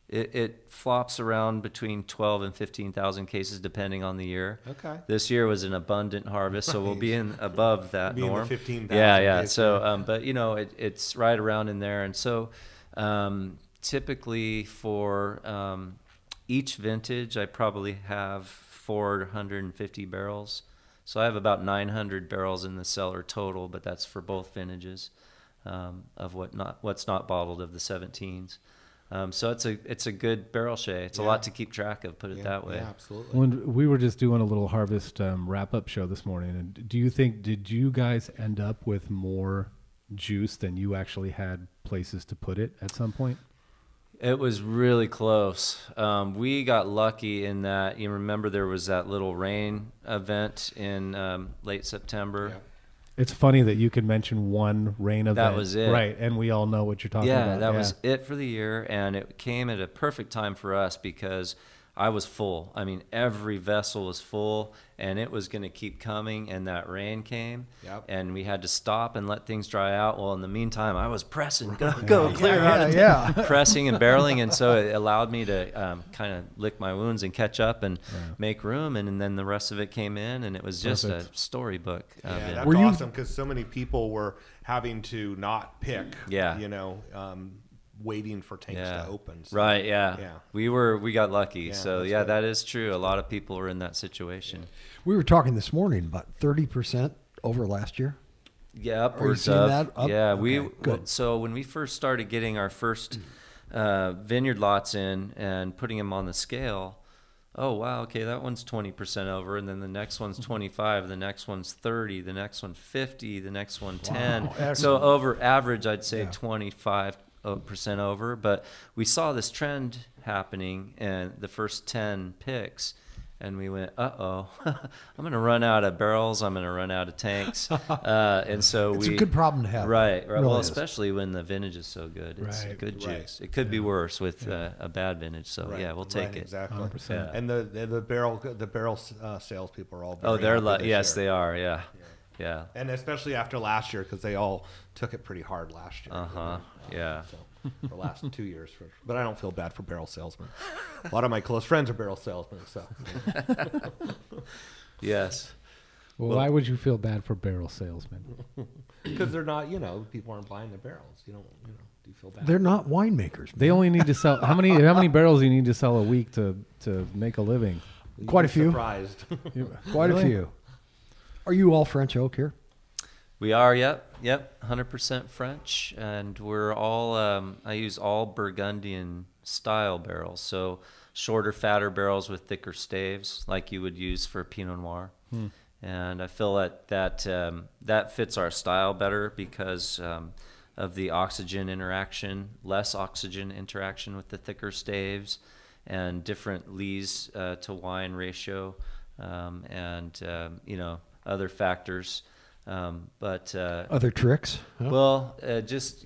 it, it flops around between twelve and fifteen thousand cases, depending on the year. Okay. This year was an abundant harvest, so we'll be in above that Be norm. 15,000 Yeah, yeah. So, um, but you know, it, it's right around in there, and so um, typically for um, each vintage, I probably have 450 barrels. So I have about 900 barrels in the cellar total, but that's for both vintages um, of what not what's not bottled of the 17s. Um, so it's a it's a good barrel chai. It's a lot to keep track of. Put it Yeah, that way. Yeah, absolutely. When we were just doing a little harvest um, wrap up show this morning, and do you think did you guys end up with more juice than you actually had places to put it at some point? It was really close. Um, we got lucky in that you remember there was that little rain event in um, late September. Yeah. It's funny that you could mention one rain event. That was it. right? And we all know what you're talking about. yeah, that was it for the year, and it came at a perfect time for us because I was full. I mean, every vessel was full, and it was going to keep coming. And that rain came, Yep. and we had to stop and let things dry out. Well, in the meantime, I was pressing, go, go, clear Yeah, out of yeah. pressing and barreling, and so it allowed me to um, kind of lick my wounds and catch up and make room, and, and then the rest of it came in, and it was just Perfect. a storybook. Yeah, that's Were awesome because so many people were having to not pick. Yeah. You know, um, waiting for tanks yeah. to open. So- Right. Yeah. Yeah. We were we got lucky. Yeah, so yeah, good. that is true. A lot of people were in that situation. We were talking this morning about 30% over last year. Yeah, upwards seeing of. that up? Yeah, we good. so when we first started getting our first uh, vineyard lots in and putting them on the scale. Oh wow, okay, that one's twenty percent over, and then the next one's twenty five, the next one's thirty, the next one 50, the next one 10. So over average, I'd say Yeah. twenty five percent over. But we saw this trend happening, and the first ten picks. And we went, uh oh, I'm going to run out of barrels. I'm going to run out of tanks. Uh, and so we It's we. a good problem to have. Right, right. Really well, is. especially when the vintage is so good. It's Right, good right. juice. It could be worse with uh, a bad vintage. So Right, yeah, we'll take right, it. Exactly. 100%. Yeah. And the, the the barrel the barrel uh, salespeople are all. Oh, very they're happy li- yes, year. they are. Yeah, yeah. And especially after last year because they all took it pretty hard last year. Uh you huh. know, Yeah. So the last two years, for, but I don't feel bad for barrel salesmen. A lot of my close friends are barrel salesmen, so Yes. Well, Well- why would you feel bad for barrel salesmen? because they're not, you know, people aren't buying their barrels. You don't, you know, do you feel bad? They're not winemakers. They only need to sell how many how many barrels do you need to sell a week to to make a living? You'd quite be a few. Surprised. Quite Really? a few. Are you all French oak here? We are. Yep. Yep. Hundred percent French, and we're all. Um, I use all Burgundian style barrels, so shorter, fatter barrels with thicker staves, like you would use for Pinot Noir. and I feel that that um, that fits our style better because um, of the oxygen interaction, less oxygen interaction with the thicker staves, and different lees uh, to wine ratio, um, and um, you know other factors. Um, but uh, Other tricks? Huh? well, uh, just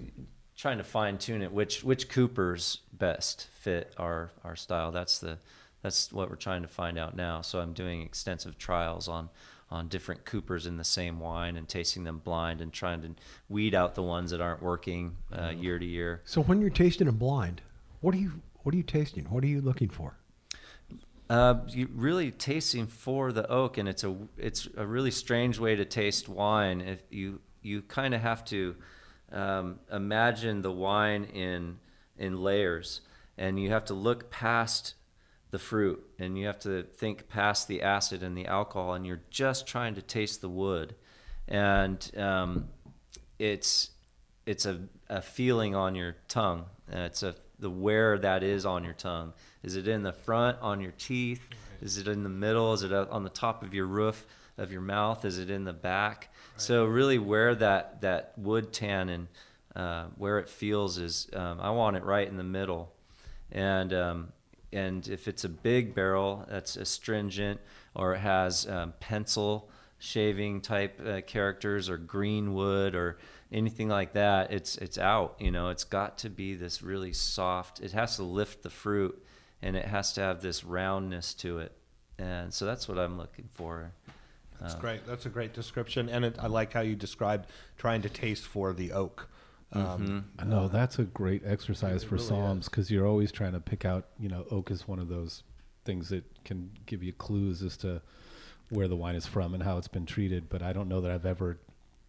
trying to fine tune it. Which which Coopers best fit our our style? That's the that's what we're trying to find out now. So I'm doing extensive trials on on different Coopers in the same wine and tasting them blind and trying to weed out the ones that aren't working uh, year to year. So when you're tasting them blind, what are you what are you tasting? What are you looking for? Uh, really tasting for the oak, and it's a it's a really strange way to taste wine. If you you kind of have to um, imagine the wine in in layers, and you have to look past the fruit, and you have to think past the acid and the alcohol, and you're just trying to taste the wood, and um, it's it's a, a feeling on your tongue. Uh, it's a the where that is on your tongue. Is it in the front on your teeth? Is it in the middle? Is it on the top of your roof of your mouth? Is it in the back? So really, where that that wood tannin, uh, where it feels is, um, I want it right in the middle, and um, and if it's a big barrel that's astringent or it has um, pencil shaving type uh, characters or green wood or anything like that it's it's out you know it's got to be this really soft it has to lift the fruit and it has to have this roundness to it and so that's what i'm looking for That's great. That's a great description, and it, I like how you described trying to taste for the oak. Um, I know that's a great exercise for really somms because you're always trying to pick out. You know, oak is one of those things that can give you clues as to where the wine is from and how it's been treated. But I don't know that I've ever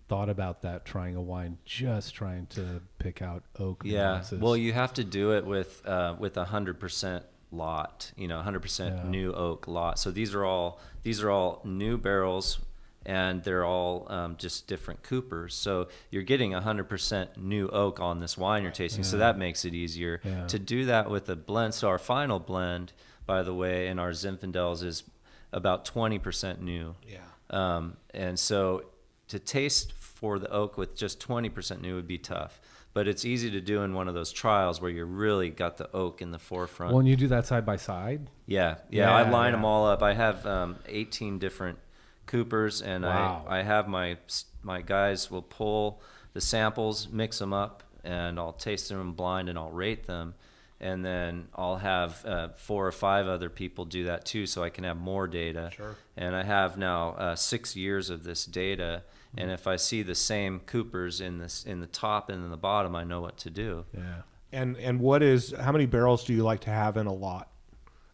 thought about that trying a wine just trying to pick out oak. Yeah. nuances. Well, you have to do it with uh, with a hundred percent lot. You know, hundred Yeah. percent new oak lot. So these are all these are all new barrels, and they're all um, just different coopers. So you're getting hundred percent new oak on this wine you're tasting. So that makes it easier Yeah. to do that with a blend. So our final blend, by the way, in our Zinfandels is about twenty percent new. yeah. Um, and so to taste for the oak with just 20% new would be tough. But it's easy to do in one of those trials where you really got the oak in the forefront. when you do that side by side. yeah, yeah, I line yeah. them all up. I have um, 18 different Coopers, and Wow. I, I have my my guys will pull the samples, mix them up, and I'll taste them blind and I'll rate them. And then I'll have uh, four or five other people do that too, so I can have more data. Sure. And I have now uh, six years of this data, and if I see the same Coopers in this in the top and in the bottom, I know what to do. Yeah. And and what is how many barrels do you like to have in a lot?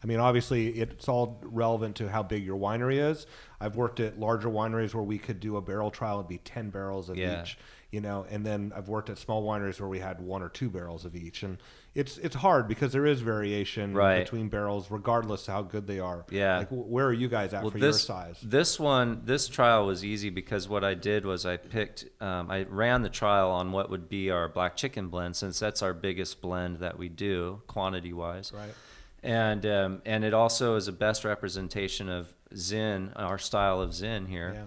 I mean, obviously, it's all relevant to how big your winery is. I've worked at larger wineries where we could do a barrel trial; it'd be ten barrels of Yeah. each, you know. And then I've worked at small wineries where we had one or two barrels of each, and it's it's hard because there is variation Right. between barrels, regardless of how good they are. Yeah. Like, where are you guys at well, for this, your size? This one, this trial was easy because what I did was I picked, um, I ran the trial on what would be our black chicken blend, since that's our biggest blend that we do quantity wise. Right. And um, and it also is a best representation of Zin, our style of Zin here. Yeah.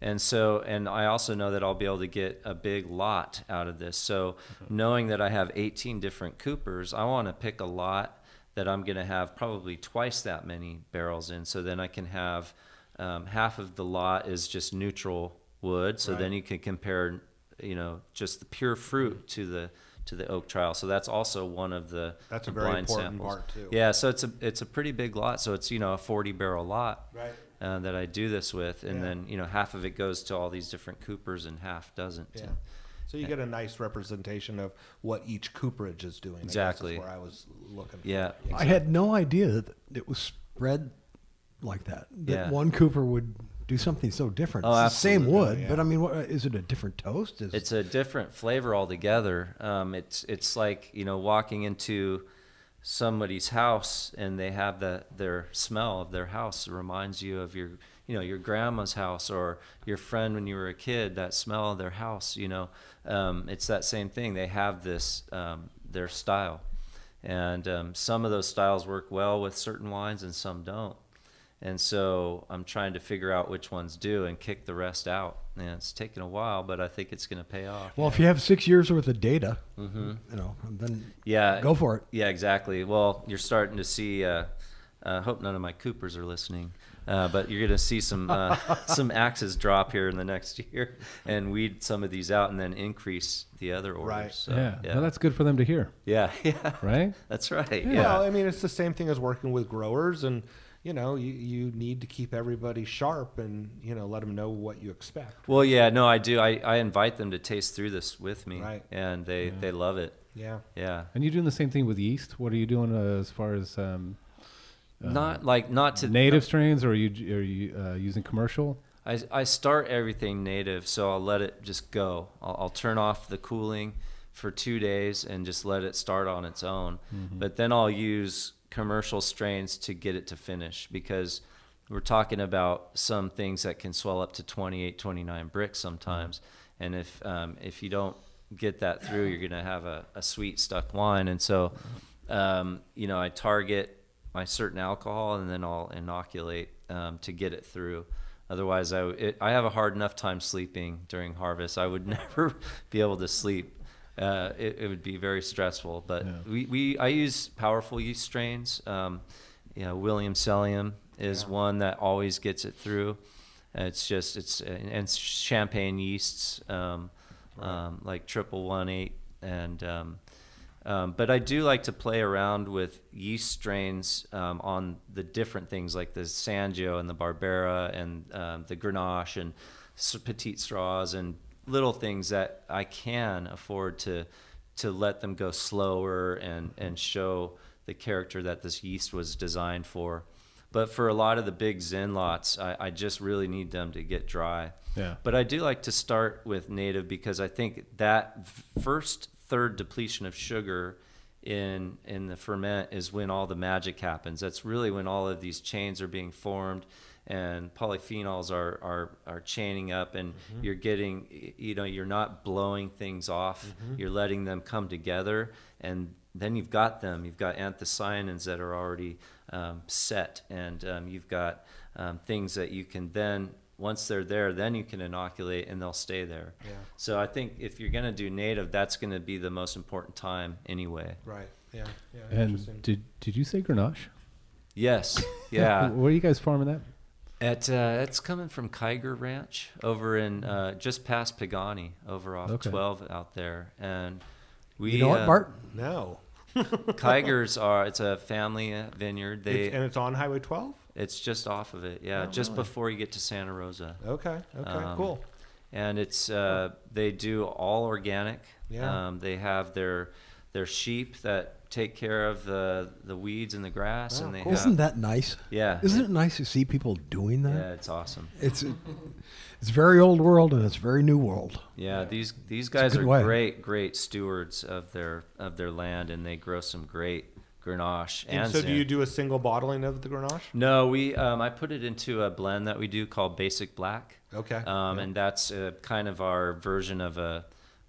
And so, and I also know that I'll be able to get a big lot out of this. So, knowing that I have 18 different Coopers, I want to pick a lot that I'm going to have probably twice that many barrels in. So then I can have um, half of the lot is just neutral wood. So then you can compare, you know, just the pure fruit to the to the oak trial. So that's also one of the That's a the very blind important samples. part, too. Yeah, so it's a it's a pretty big lot. So it's you know a 40 barrel lot Right. uh, that I do this with, and Yeah. then you know half of it goes to all these different Coopers and half doesn't. Yeah. And- So you get a nice representation of what each cooperage is doing. I Exactly. where I was looking. For. Yeah. I had no idea that it was spread like that. That Yeah. one Cooper would do something so different. Oh, it's the same absolutely. wood, Yeah. but I mean, what, is it a different toast? Is It's a different flavor altogether. Um, it's it's like you know walking into somebody's house and they have the their smell of their house. It reminds you of your you know your grandma's house or your friend when you were a kid. That smell of their house. You know, um, it's that same thing. They have this um, their style, and um, some of those styles work well with certain wines and some don't. And so I'm trying to figure out which ones do and kick the rest out. And it's taken a while, but I think it's going to pay off. Well, if you have six years worth of data, you know, then Mm-hmm. Yeah. go for it. Yeah, exactly. Well, you're starting to see. Uh, I hope none of my Coopers are listening, uh, but you're going to see some uh, some axes drop here in the next year, and weed some of these out, and then increase the other orders. Right. So, yeah. yeah, Well, that's good for them to hear, yeah, yeah. right? That's right. Well, Yeah. I mean, it's the same thing as working with growers, and you know, you, you need to keep everybody sharp, and you know, let them know what you expect. Well, yeah. No, I do. I, I invite them to taste through this with me, Right. and they they love it. Yeah. Yeah. And you're doing the same thing with yeast. What are you doing uh, as far as um, not like not to native strains, or are you are you uh, using commercial? I, I start everything native, so I'll let it just go. I'll, I'll turn off the cooling for two days and just let it start on its own. But then I'll use commercial strains to get it to finish because we're talking about some things that can swell up to 28, 29 Brix sometimes. And if um, if you don't get that through, you're going to have a, a sweet stuck wine. And so, um, you know, I target my certain alcohol and then I'll inoculate um, to get it through. Otherwise, I, it, I have a hard enough time sleeping during harvest. I would never be able to sleep. Uh, it, it would be very stressful. But we, we I use powerful yeast strains. Um, you know, William Cellium is one that always gets it through. It's just it's and champagne yeasts um, um, like triple one eight and um, um, but I do like to play around with yeast strains um, on the different things like the Sangio and the Barbera and um, the Grenache and Petite Straws and little things that I can afford to to let them go slower and and show the character that this yeast was designed for. But for a lot of the big Zin lots, I, I just really need them to get dry. Yeah. But I do like to start with native because I think that first third depletion of sugar in in the ferment is when all the magic happens. That's really when all of these chains are being formed and polyphenols are are, are chaining up and you're getting you know you're not blowing things off. You're letting them come together and then you've got them. You've got anthocyanins that are already um, set, and um, you've got um, things that you can then, once they're there, then you can inoculate and they'll stay there. Yeah. So I think if you're going to do native, that's going to be the most important time anyway. Right. Yeah. Yeah. And did did you say Grenache? Yes. Yeah. Where are you guys farming that? At uh, it's coming from Kiger Ranch over in uh, just past Pagani, over off Okay. 12 out there, and we. You know what, uh, Bart? No. Kigers are it's a family uh, vineyard. They It's, and it's on Highway 12. It's just off of it, yeah, Oh, just really? before you get to Santa Rosa. Okay. Okay. Um, cool. And it's uh, they do all organic. Yeah. Um, they have their their sheep that take care of the the weeds and the grass, Oh, and they cool. have Isn't that nice? yeah, Isn't it nice to see people doing that? yeah, it's awesome. It's it's very old world and it's very new world. Yeah, these these guys are way. great great stewards of their of their land, and they grow some great Grenache. And And, so, do you do a single bottling of the Grenache? No, we um, I put it into a blend that we do called Basic Black. Okay. Um, Yeah. And that's uh, kind of our version of a,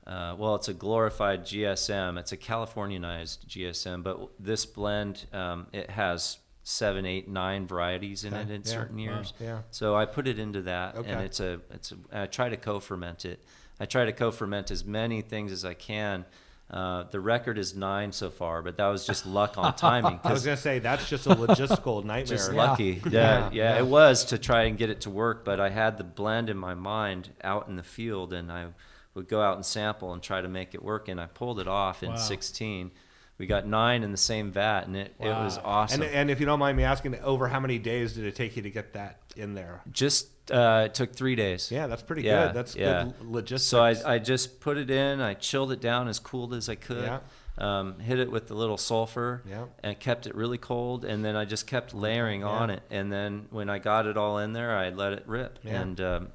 uh, well, it's a glorified GSM. It's a Californianized GSM, but this blend um, it has seven, eight, nine varieties in Okay, it in yeah, certain wow, years. yeah. So I put it into that, Okay. and it's a it's a, I try to co-ferment it. I try to co-ferment as many things as I can. Uh, the record is nine so far, but that was just luck on timing. I was gonna say that's just a logistical nightmare. just Yeah. lucky. Yeah, Yeah, yeah. it was to try and get it to work, but I had the blend in my mind out in the field, and I would go out and sample and try to make it work, and I pulled it off in Wow. 16. We got nine in the same vat, and it, it was awesome. And, and if you don't mind me asking, over how many days did it take you to get that in there? just uh, it took three days. Yeah, that's pretty Yeah, good. That's yeah. good logistics. So I, I just put it in, I chilled it down as cooled as I could, Yeah. um, hit it with the little sulfur, Yeah. and kept it really cold, and then I just kept layering Yeah. on it. And then when I got it all in there, I let it rip Yeah. and um,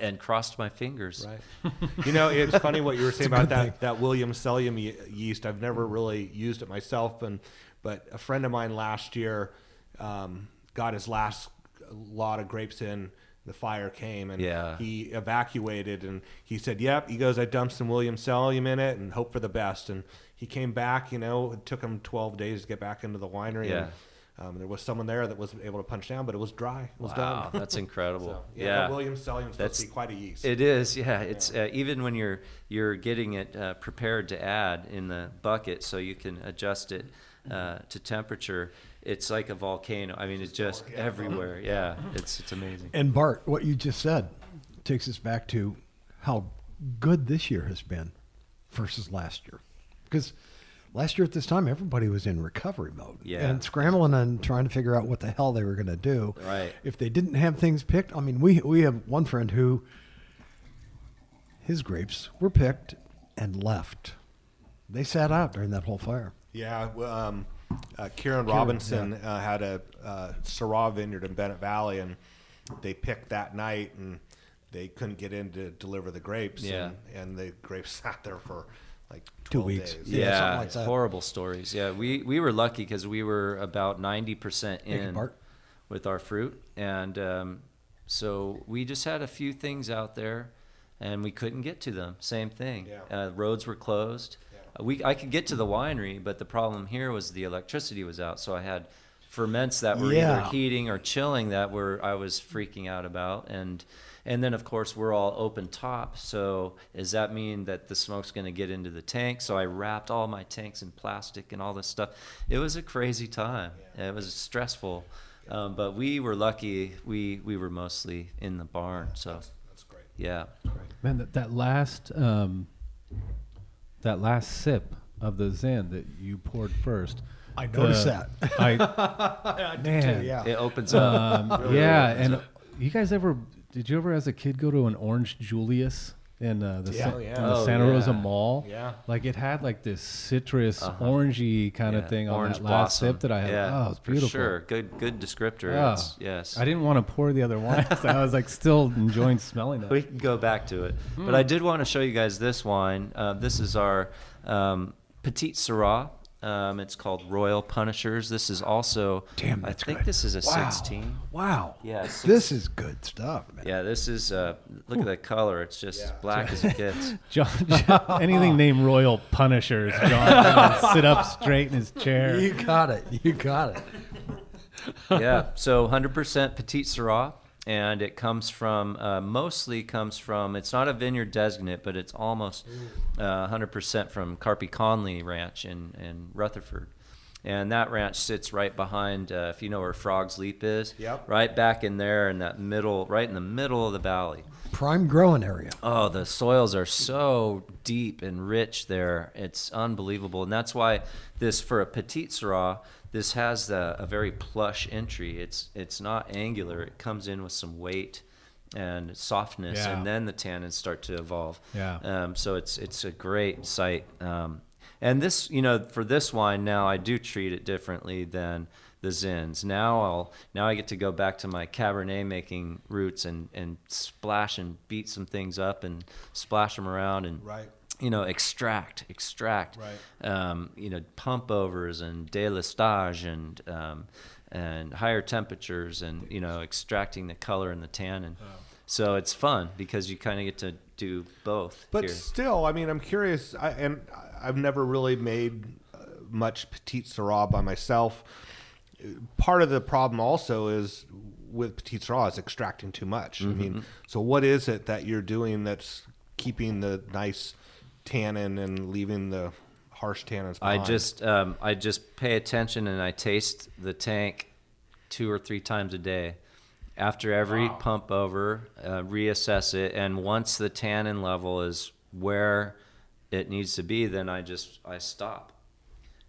and crossed my fingers. Right. you know, it's funny what you were saying about that thing. that William Cellium ye- yeast. I've never really used it myself, and but a friend of mine last year um, got his last lot of grapes in. The fire came and Yeah. he evacuated, and he said, "Yep." He goes, "I dumped some William Cellium in it and hope for the best." And he came back. You know, it took him 12 days to get back into the winery. Yeah. And, Um, there was someone there that was able to punch down, but it was dry. It was Wow, done. that's incredible. So, yeah, yeah, Williams Cellium's supposed That's- to be quite a yeast. It is, yeah. It's Uh, even when you're you're getting it uh, prepared to add in the bucket, so you can adjust it uh, to temperature. It's like a volcano. I mean, it's just everywhere. Yeah, it's it's amazing. And Bart, what you just said takes us back to how good this year has been versus last year. Because last year at this time, everybody was in recovery mode Yeah. and scrambling and trying to figure out what the hell they were going to do. Right. If they didn't have things picked, I mean, we we have one friend who his grapes were picked and left. They sat out during that whole fire. Yeah, well, um, uh, Kieran Robinson uh, had a uh, Syrah vineyard in Bennett Valley, and they picked that night, and they couldn't get in to deliver the grapes. Yeah. and, and the grapes sat there for like 12 Two weeks. Days. Yeah, Yeah, something like that. horrible stories. Yeah, we we were lucky because we were about ninety percent in with our fruit, and um, so we just had a few things out there, and we couldn't get to them. Same thing. Yeah. Uh, roads were closed. Uh, We I could get to the winery, but the problem here was the electricity was out, so I had ferments that were Yeah. either heating or chilling that were I was freaking out about, and and then of course we're all open top. So does that mean that the smoke's going to get into the tank? So I wrapped all my tanks in plastic and all this stuff. It was a crazy time. It was stressful, um, but we were lucky. We we were mostly in the barn. So That's great. yeah, Man, that, that last um, that last sip of the Zin that you poured first. I noticed the- that. I man, yeah. it opens up. um, yeah, and you guys ever did you ever as a kid go to an Orange Julius in uh, the, Yeah. Sa- Oh, yeah. the Oh, Santa Rosa. Mall? Yeah. like it had like this citrus, Uh-huh. orangey kind Yeah, of thing on orange that last blossom. sip that I had. Yeah, oh, it's for beautiful. sure. Good good descriptor. Ah. It's- yes. I didn't want to pour the other wine. so I was like still enjoying smelling that. we can go back to it. But I did want to show you guys this wine. Uh, this is our um, Petite Syrah. Um, it's called Royal Punishers. This is also, Damn, I think good. this is a Wow. 16. Wow. Yeah, six- This is good stuff, man. Yeah, this is, uh, look at the color. It's just as black as it gets. John, John- anything named Royal Punishers. John sit up straight in his chair. You got it. You got it. yeah, so 100% Petite Syrah, and it comes from uh, mostly comes from. It's not a vineyard designate, but it's almost uh, 100% from Carpy Connolly Ranch in in Rutherford, and that ranch sits right behind. Uh, if you know where Frogs Leap is, Yep. right back in there in that middle, right in the middle of the valley. Prime growing area. Oh, the soils are so deep and rich there. It's unbelievable. And that's why this, for a petite Syrah, this has the, a very plush entry. It's, it's not angular. It comes in with some weight and softness, Yeah. and then the tannins start to evolve. Yeah. Um, so it's, it's a great site. Um, and this, you know, for this wine now, I do treat it differently than the Zins. Now I'll now I get to go back to my Cabernet making roots and and splash and beat some things up and splash them around and Right. You know extract extract Right. um, you know pump overs and délestage and um, and higher temperatures and you know extracting the color and the tannin. So it's fun because you kind of get to do both. But here. still, I mean, I'm curious, I, and I've never really made uh, much petite syrah by myself. Part of the problem also is with petite syrah is extracting too much. I Mm-hmm. mean, so what is it that you're doing that's keeping the nice tannin and leaving the harsh tannins I just um, I just pay attention and I taste the tank two or three times a day. After every pump over, uh, reassess it, and once the tannin level is where it needs to be, then I just I stop,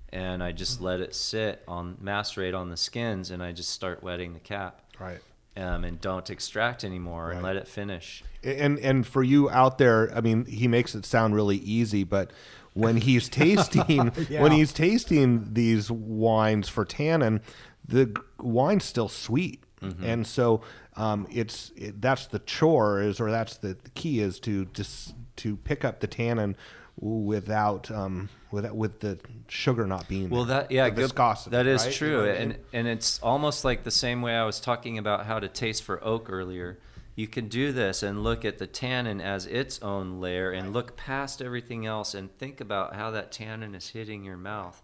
and I just let it sit on macerate on the skins, and I just start wetting the cap, right. Um, and don't extract anymore, and let it finish. and and for you out there i mean he makes it sound really easy but when he's tasting Yeah. when he's tasting these wines for tannin the wine's still sweet and so um, it's it, that's the chore is or that's the, the key is to just to pick up the tannin without um with with the sugar not being Well, there. that yeah, good. viscosity, That is right? You true, know I and mean? and it's almost like the same way I was talking about how to taste for oak earlier. You can do this and look at the tannin as its own layer, and look past everything else, and think about how that tannin is hitting your mouth,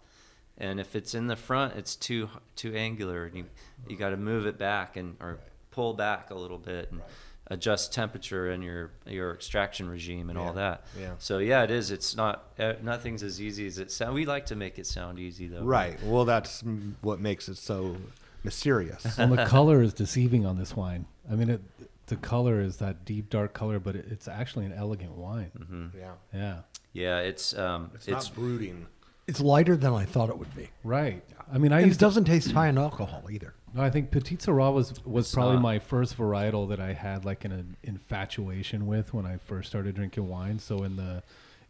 and if it's in the front, it's too too angular, and you you got to move it back and or pull back a little bit and adjust temperature and your your extraction regime and all that. yeah. So yeah, it is. It's not uh, nothing's as easy as it sounds. We like to make it sound easy though. Right. Well, that's what makes it so mysterious. and the color is deceiving on this wine. I mean, it, the color is that deep dark color, but it, it's actually an elegant wine. yeah. Yeah, Yeah, it's um, It's, it's, not brooding. It's lighter than I thought it would be. right. I mean, I And it used to, doesn't taste high in alcohol either. No, I think Petit Syrah was was It's probably not. my first varietal that I had like an infatuation with when I first started drinking wine. So in the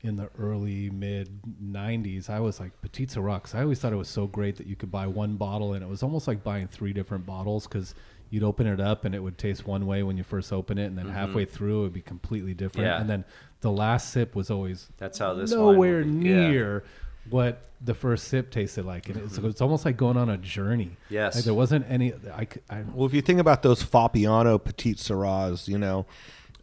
in the early mid 90s i was like petit syrah 'cause i always thought it was so great that you could buy one bottle and it was almost like buying three different bottles because you'd open it up and it would taste one way when you first open it and then halfway mm-hmm. through it would be completely different Yeah. and then the last sip was always That's how this nowhere be. Yeah. Near what the first sip tasted like and it's, it's almost like going on a journey Yes. like there wasn't any i, c- I- Well, if you think about those Foppiano Petite Sirahs, you know,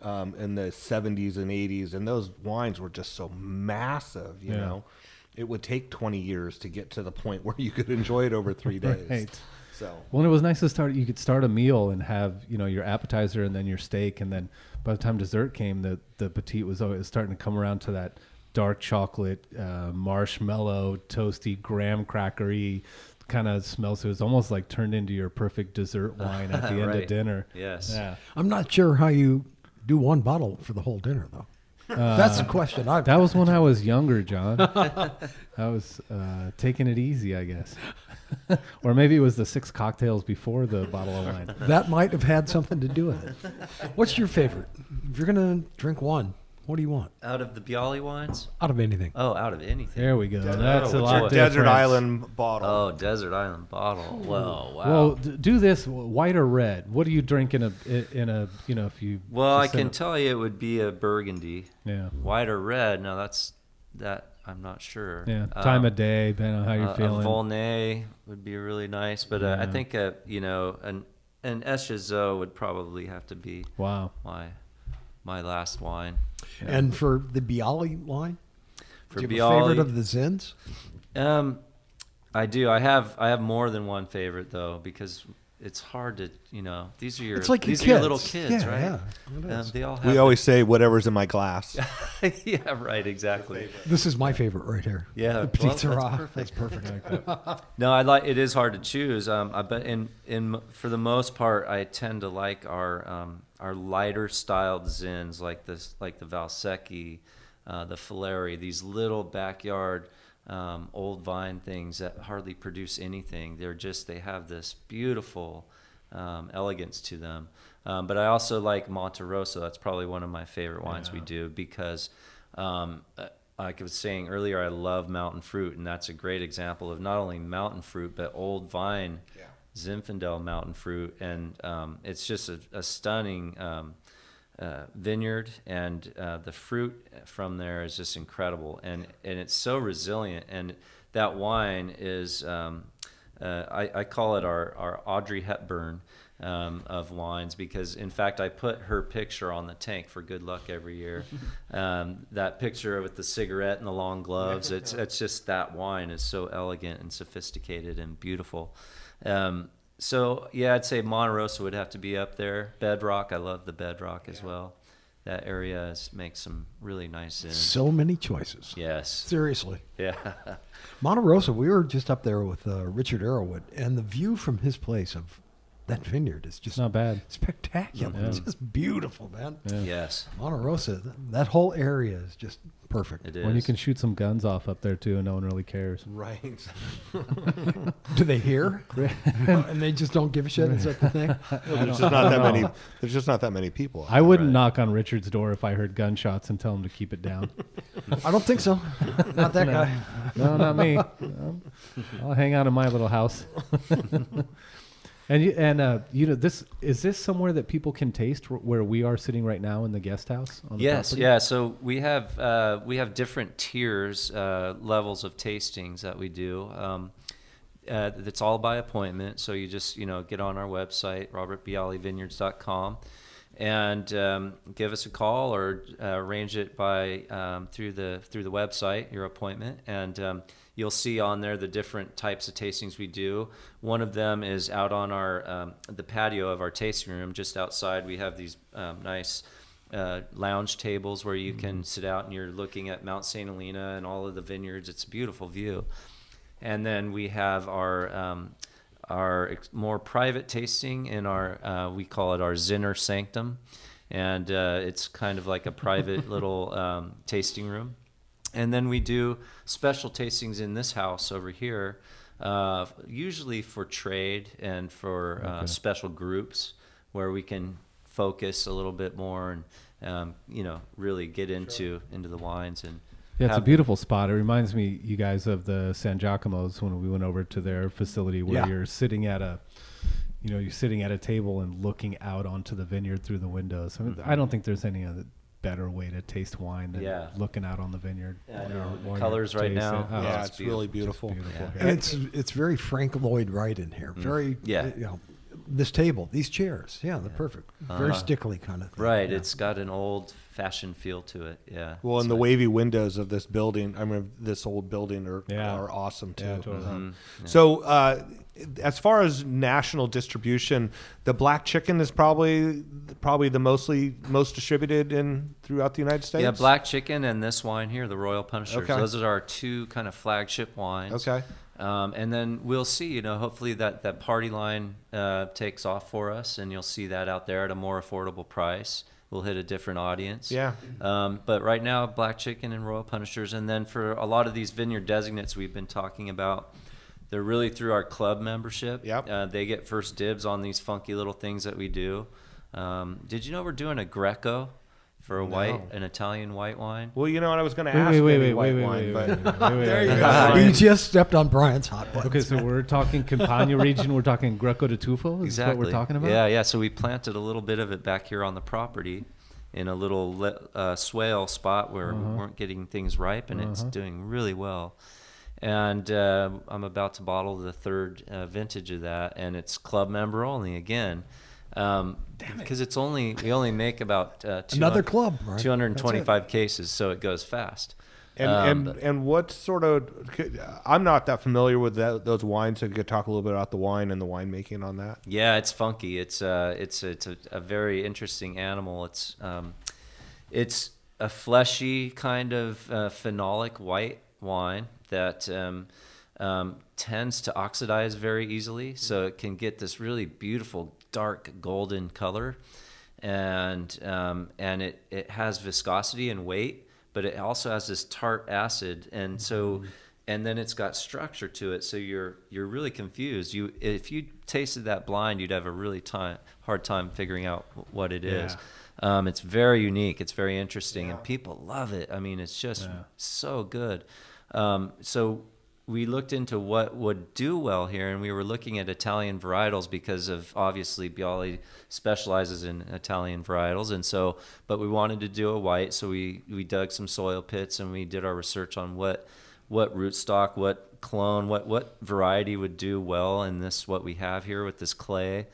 um, in the 70s and 80s, and those wines were just so massive, you Yeah. know. It would take 20 years to get to the point where you could enjoy it over three days. Right. So, Well, and it was nice to start. You could start a meal and have you know your appetizer and then your steak, and then by the time dessert came, the the petite was always starting to come around to that dark chocolate, uh, marshmallow, toasty, graham crackery kind of smells. So it was almost like turned into your perfect dessert wine at the end of dinner. Yes. Yeah. I'm not sure how you do one bottle for the whole dinner, though. That's the question. I've That was when I was younger, John. I was uh, taking it easy, I guess. or maybe it was the six cocktails before the bottle of wine. that might have had something to do with it. What's your favorite? If you're gonna drink one, what do you want Out of the Biale wines? out of anything? Oh, out of anything. There we go. That's a what's lot your Desert. Island bottle. Oh, Desert Island bottle. Whoa, wow. Well, d- do this white or red. What do you drink in a in a you know if you? Well, I can a- tell you it would be a burgundy. Yeah, White or red? No, that's that. I'm not sure. yeah. Time Um, of day, depending on how you're uh, feeling. A Volnay would be really nice, but uh, I think uh, you know an an Echezeaux would probably have to be wow. my my last wine. And for the Biale line, For do you have a favorite of the Zins? Um, I do. I have I have more than one favorite though because it's hard to you know these are your It's like your these are your little kids. kids, Yeah, right? yeah, Um, they all have we always say whatever's in my glass. yeah right exactly. This is my favorite right here. Yeah, the Petit well, that's perfect. That's perfect. No, I like it is hard to choose. Um, I but in in for the most part, I tend to like our um, our lighter styled zins like this, like the Valsecchi, uh, the Fileri. These little backyard um, old vine things that hardly produce anything. They're just they have this beautiful um, elegance to them. Um, but I also like Monte Rosso. That's probably one of my favorite wines we do because. Um, uh, like I was saying earlier, I love mountain fruit, and that's a great example of not only mountain fruit but old vine Zinfandel mountain fruit, and um, it's just a, a stunning um, uh, vineyard, and uh, the fruit from there is just incredible, and and it's so resilient, and that wine is um, uh, I, I call it our our Audrey Hepburn. Um, of wines because in fact I put her picture on the tank for good luck every year. Um, that picture with the cigarette and the long gloves, it's it's just that wine is so elegant and sophisticated and beautiful. Um, so yeah, I'd say Monte Rosso would have to be up there. Bedrock, I love the Bedrock as well. That area is, makes some really nice ins. so many choices. yes, Seriously. yeah, Monte Rosso, we were just up there with uh, Richard Arrowood, and the view from his place of that vineyard is just not bad. spectacular. It's just beautiful, man. Yeah. yes, Monte Rosso, th- that whole area is just perfect. it is. When you can shoot some guns off up there too, and no one really cares. right. Do they hear? and they just don't give a shit? Is that the thing? There's just not that many. There's just not that many people. I wouldn't Right. knock on Richard's door if I heard gunshots and tell him to keep it down. I don't think so. Not that No. guy. no, not me. I'll hang out in my little house. And you, and uh, you know this is this somewhere that people can taste where we are sitting right now in the guest house? On the Yes, property? yeah. So we have uh, we have different tiers, uh, levels of tastings that we do. Um, uh, it's all by appointment. So you just you know get on our website robertbialevineyards.com, and um, give us a call or uh, arrange it by um, through the through the website your appointment and um, you'll see on there the different types of tastings we do one of them is out on our um, the patio of our tasting room just outside we have these um, nice uh, lounge tables where you can sit out and you're looking at Mount St. Helena and all of the vineyards. It's a beautiful view. And then we have our um, our ex- more private tasting in our uh, we call it our Zinner Sanctum, and uh, it's kind of like a private little um, tasting room. And then we do special tastings in this house over here, uh, usually for trade and for uh, special groups where we can focus a little bit more and um, you know really get into into the wines and Yeah, it's a have- beautiful spot. It reminds me, you guys, of the Sangiacomo's when we went over to their facility, where Yeah. you're sitting at a, you know, you're sitting at a table and looking out onto the vineyard through the windows. I, mean, I don't think there's any other better way to taste wine than Yeah. looking out on the vineyard. I while The while colors right tasting. now. Oh, yeah, it's it's really beautiful. beautiful. And it's it's very Frank Lloyd Wright in Mm. here. Very Yeah. You know, this table, these chairs, yeah, they're perfect. Very Uh-huh. Stickley kind of thing. right yeah. it's got an old fashioned feel to it yeah Well, and So- the wavy windows of this building, I mean, this old building are Yeah. are awesome too. Yeah, totally. Um, So, uh, as far as national distribution, the black chicken is probably probably the mostly most distributed in throughout the United States. yeah black chicken and this wine here the royal punishers Okay. those are our two kind of flagship wines Okay. um, and then we'll see you know hopefully that that party line uh, takes off for us and you'll see that out there at a more affordable price we'll hit a different audience Yeah. Um, but right now, black chicken and royal punishers, and then for a lot of these vineyard designates we've been talking about, they're really through our club membership. Yep. Uh, they get first dibs on these funky little things that we do. Um, did you know we're doing a Greco for a white, No. an Italian white wine? Well, you know what I was going to Wait, ask. wait, wait, maybe wait, white wait, wine, wait, but wait, wait, wait, wait, There you go. wait. you just stepped on Brian's hot buttons. Okay, so we're talking Campania region. We're talking Greco di Tufo. Is exactly. what we're talking about? Yeah, yeah. So we planted a little bit of it back here on the property in a little le- uh, swale spot where Uh-huh. we weren't getting things ripe, and it's doing really well. And uh, I'm about to bottle the third uh, vintage of that, and it's club member only again. Um, because it's only we only make about uh, Another club, right? 225 cases, so it goes fast. And Um, and but- and what sort of? I'm not that familiar with that, those wines. So you could talk a little bit about the wine and the winemaking on that. Yeah, it's funky. It's uh, it's it's a, a very interesting animal. It's um, it's a fleshy kind of uh, phenolic white wine that um, um, tends to oxidize very easily, so it can get this really beautiful dark golden color, and um, and it it has viscosity and weight, but it also has this tart acid, and so and then it's got structure to it. So you're you're really confused. You if you tasted that blind you'd have a really time hard time figuring out what it is. um, it's very unique. It's very interesting and people love it. I mean it's just so good um, so we looked into what would do well here and we were looking at italian varietals because of obviously Biale specializes in italian varietals and so but we wanted to do a white so we we dug some soil pits and we did our research on what what rootstock, what clone, what what variety would do well in this what we have here with this clay,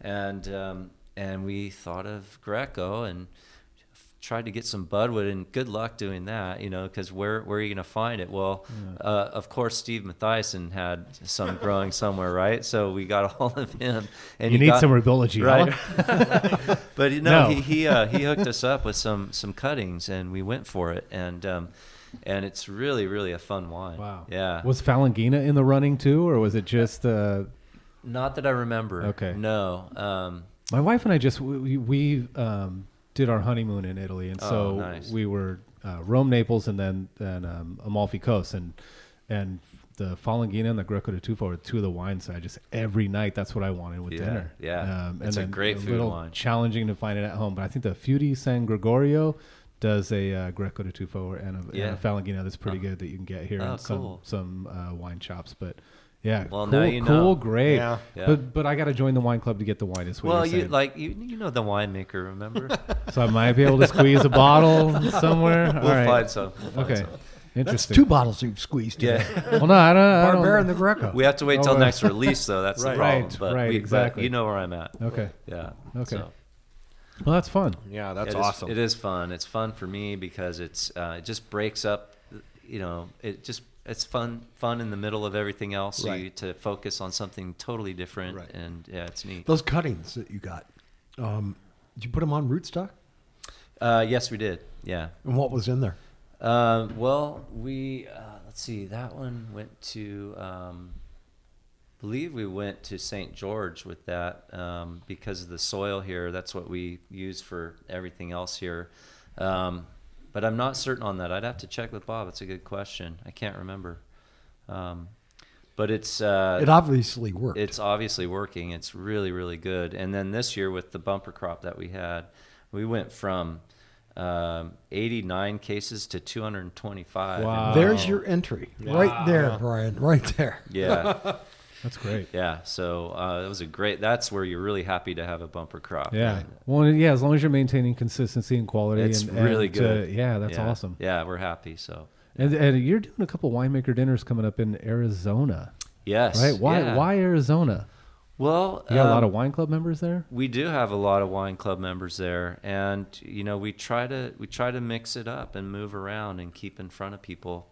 and um, and we thought of Greco and tried to get some budwood and good luck doing that you know because where where are you going to find it well uh, of course Steve Matthiasson had some growing somewhere right so we got a hold of him and You need got- some rheology, right huh? but you know, No. he he, uh, he hooked us up with some some cuttings, and we went for it, and um, and it's really really a fun wine. Wow. Yeah. Was Falanghina in the running too, or was it just? Uh, Not that I remember. Okay. No. Um, my wife and I just we, we um, did our honeymoon in Italy, and so Oh, nice. we were uh, Rome, Naples, and then then um, Amalfi Coast, and and the Falanghina and the Greco di Tufo are two of the wines I just every night. That's what I wanted with Yeah, dinner. yeah. um, It's a great food little wine. Challenging to find it at home, but I think the Feudi San Gregorio does a uh, Greco di Tufo and a, Yeah. and a Falanghina that's pretty good that you can get here Oh, in some cool. some uh, wine shops, but. Yeah, Well, cool, now you cool, know. great. Yeah. Yeah. But but I got to join the wine club to get the wine. Is what well, you're saying. like you you know the winemaker, remember? So I might be able to squeeze a bottle somewhere. we'll All right. find some. We'll find Okay. some. That's Interesting. two bottles you've squeezed. Yeah. Well, no, I don't. I don't Barbera and the Greco. we have to wait till Oh, uh, next release, though. That's Right. the problem. Right, but right, we, exactly. But you know where I'm at. Okay. Yeah. Okay. so. Well, that's fun. Yeah, that's It is- awesome. it is fun. It's fun for me because it's uh, it just breaks up. You know, it just it's fun fun in the middle of everything else. So Right. you to focus on something totally different, Right. and yeah, it's neat. Those cuttings that you got, um, did you put them on rootstock? Uh, yes, we did. Yeah. And what was in there? Uh, well, we uh, let's see. That one went to. Um, believe we went to St. George with that um, because of the soil here. That's what we use for everything else here. Um, but I'm not certain on that. I'd have to check with Bob. It's a good question. I can't remember. Um, but it's uh, It obviously worked. it's obviously working. It's really, really good. And then this year with the bumper crop that we had, we went from um, 89 cases to 225. Wow. There's your entry, right there, Brian. Right there. Yeah, That's great. yeah. So uh, it was a great. That's where you're really happy to have a bumper crop. Yeah. Well, yeah, as long as you're maintaining consistency and quality, It's and, really and, good. Uh, yeah, that's Yeah. awesome. Yeah, we're happy. So And, and you're doing a couple winemaker dinners coming up in Arizona, yes, right? Why? yeah. Why Arizona? Well, You got a lot um, of wine club members there. We do have a lot of wine club members there, and you know we try to we try to mix it up and move around and keep in front of people.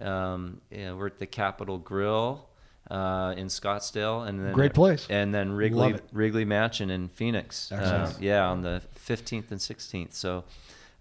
Um, you know, we're at the Capital Grille uh, in Scottsdale, and then Great place. and then Wrigley. Wrigley Mansion in Phoenix. Uh, yeah, on the fifteenth and sixteenth. So.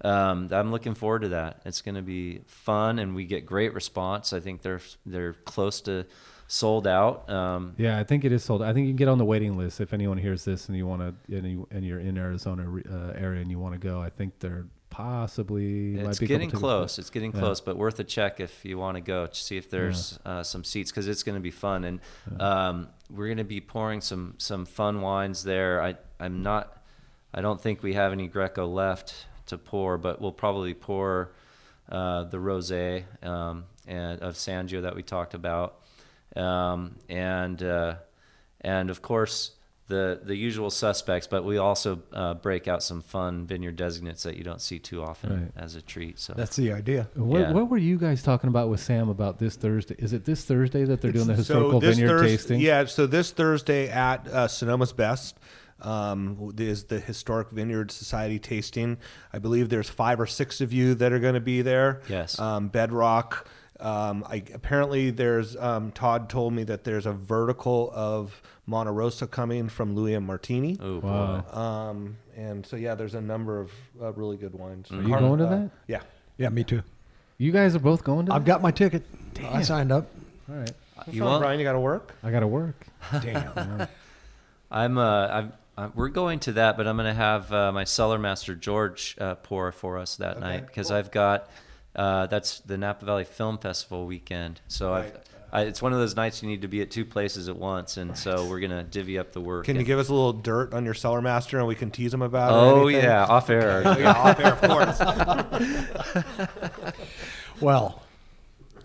Um, I'm looking forward to that. It's going to be fun, and we get great response. I think they're they're close to sold out. Um, Yeah, I think it is sold. I think you can get on the waiting list if anyone hears this and you want to, and, you, and you're in Arizona uh, area and you want to go. I think they're possibly. might It's getting close. It's getting Yeah. close, but worth a check if you want to go to see if there's uh, some seats because it's going to be fun. And um, we're going to be pouring some some fun wines there. I I'm not. I don't think we have any Greco left to pour, but we'll probably pour uh, the rosé um, and of Sangio that we talked about, um, and uh, and of course the the usual suspects. But we also uh, break out some fun vineyard designates that you don't see too often Right. as a treat. So That's the idea. What, Yeah. what were you guys talking about with Sam about this Thursday? Is it this Thursday that they're doing the So historical this vineyard Thurs- tasting? Yeah, so this Thursday at uh, Sonoma's Best um, is the Historic Vineyard Society tasting. I believe there's five or six of you that are going to be there. Yes. Um, Bedrock. Um, I, apparently, there's um, Todd told me that there's a vertical of Monte Rosso coming from Louis and Martini. Oh, Wow. Um, and so yeah, there's a number of uh, really good wines. Are you going to that? Yeah. Yeah, me too. You guys are both going to I've that? got my ticket. I signed up. All right. You want? Brian, you got to work. I got to work. Damn. I'm. Uh, I'm. Uh, we're going to that, but I'm going to have uh, my cellar master George uh, pour for us that night because I've got. Uh, that's the Napa Valley Film Festival weekend, so I've. I, it's one of those nights you need to be at two places at once, and so we're gonna divvy up the work. Can you give us a little dirt on your cellar master and we can tease him about it? or Oh yeah, off air. yeah, off air, of course. well,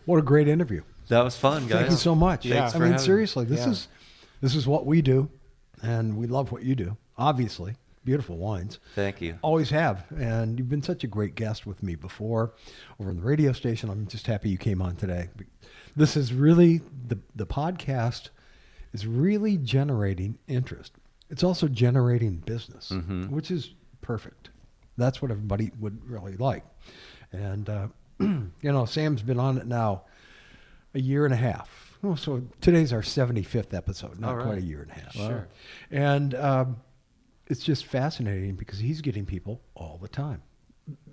what a great interview. That was fun, guys. Thank you so much. Yeah. I for mean, having seriously, this Yeah. is this is what we do, and we love what you do. Obviously, beautiful wines. Thank you. Always have, and you've been such a great guest with me before over on the radio station. I'm just happy you came on today. This is really the the podcast is really generating interest. It's also generating business, which is perfect. That's what everybody would really like. And uh, you know, Sam's been on it now a year and a half. Oh, so today's our 75th episode, not right. quite a year and a half. Sure. And um, it's just fascinating because he's getting people all the time.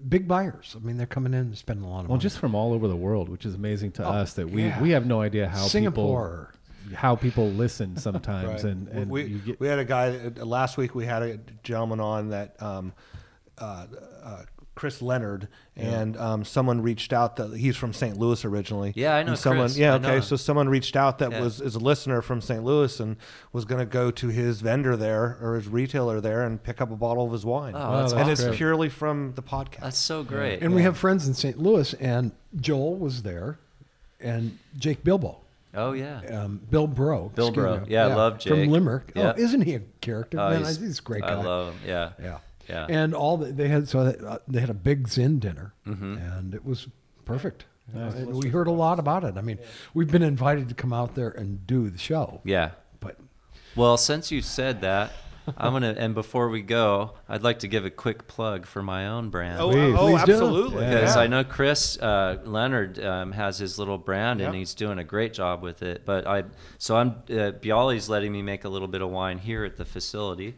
Big buyers. I mean, they're coming in and spending a lot of Well, money. just from all over the world, which is amazing to Oh, us that we, yeah. we have no idea how Singapore. people how people listen sometimes, Right. and and we, you get we had a guy uh, last week. We had a gentleman on that um, uh, uh, Chris Leonard, and um, someone reached out that he's from St. Louis originally. Yeah, I know And someone, Chris. Yeah, okay. So someone reached out that Yeah. was is a listener from St. Louis and was going to go to his vendor there or his retailer there and pick up a bottle of his wine. Oh, that's and it's purely from the podcast. That's so great. and we have friends in St. Louis, and Joel was there, and Jake Bilbo. oh yeah. Um, Bill Bro. Bill Bro. me. Yeah, I love Jake. From Limerick. Yeah. Oh, isn't he a character? Oh, Man, he's, he's, a great guy. I love him. Yeah. Yeah. Yeah. And all the, they had so uh, they had a big Zin dinner, Mm-hmm. and it was perfect. Uh, we heard a lot about it. I mean, we've been invited to come out there and do the show, Yeah. but Well, since you said that, I'm gonna. And before we go, I'd like to give a quick plug for my own brand. Oh, Please. oh Please absolutely. because yeah. I know Chris uh, Leonard um, has his little brand and he's doing a great job with it. But I, so I'm uh, Biale's letting me make a little bit of wine here at the facility,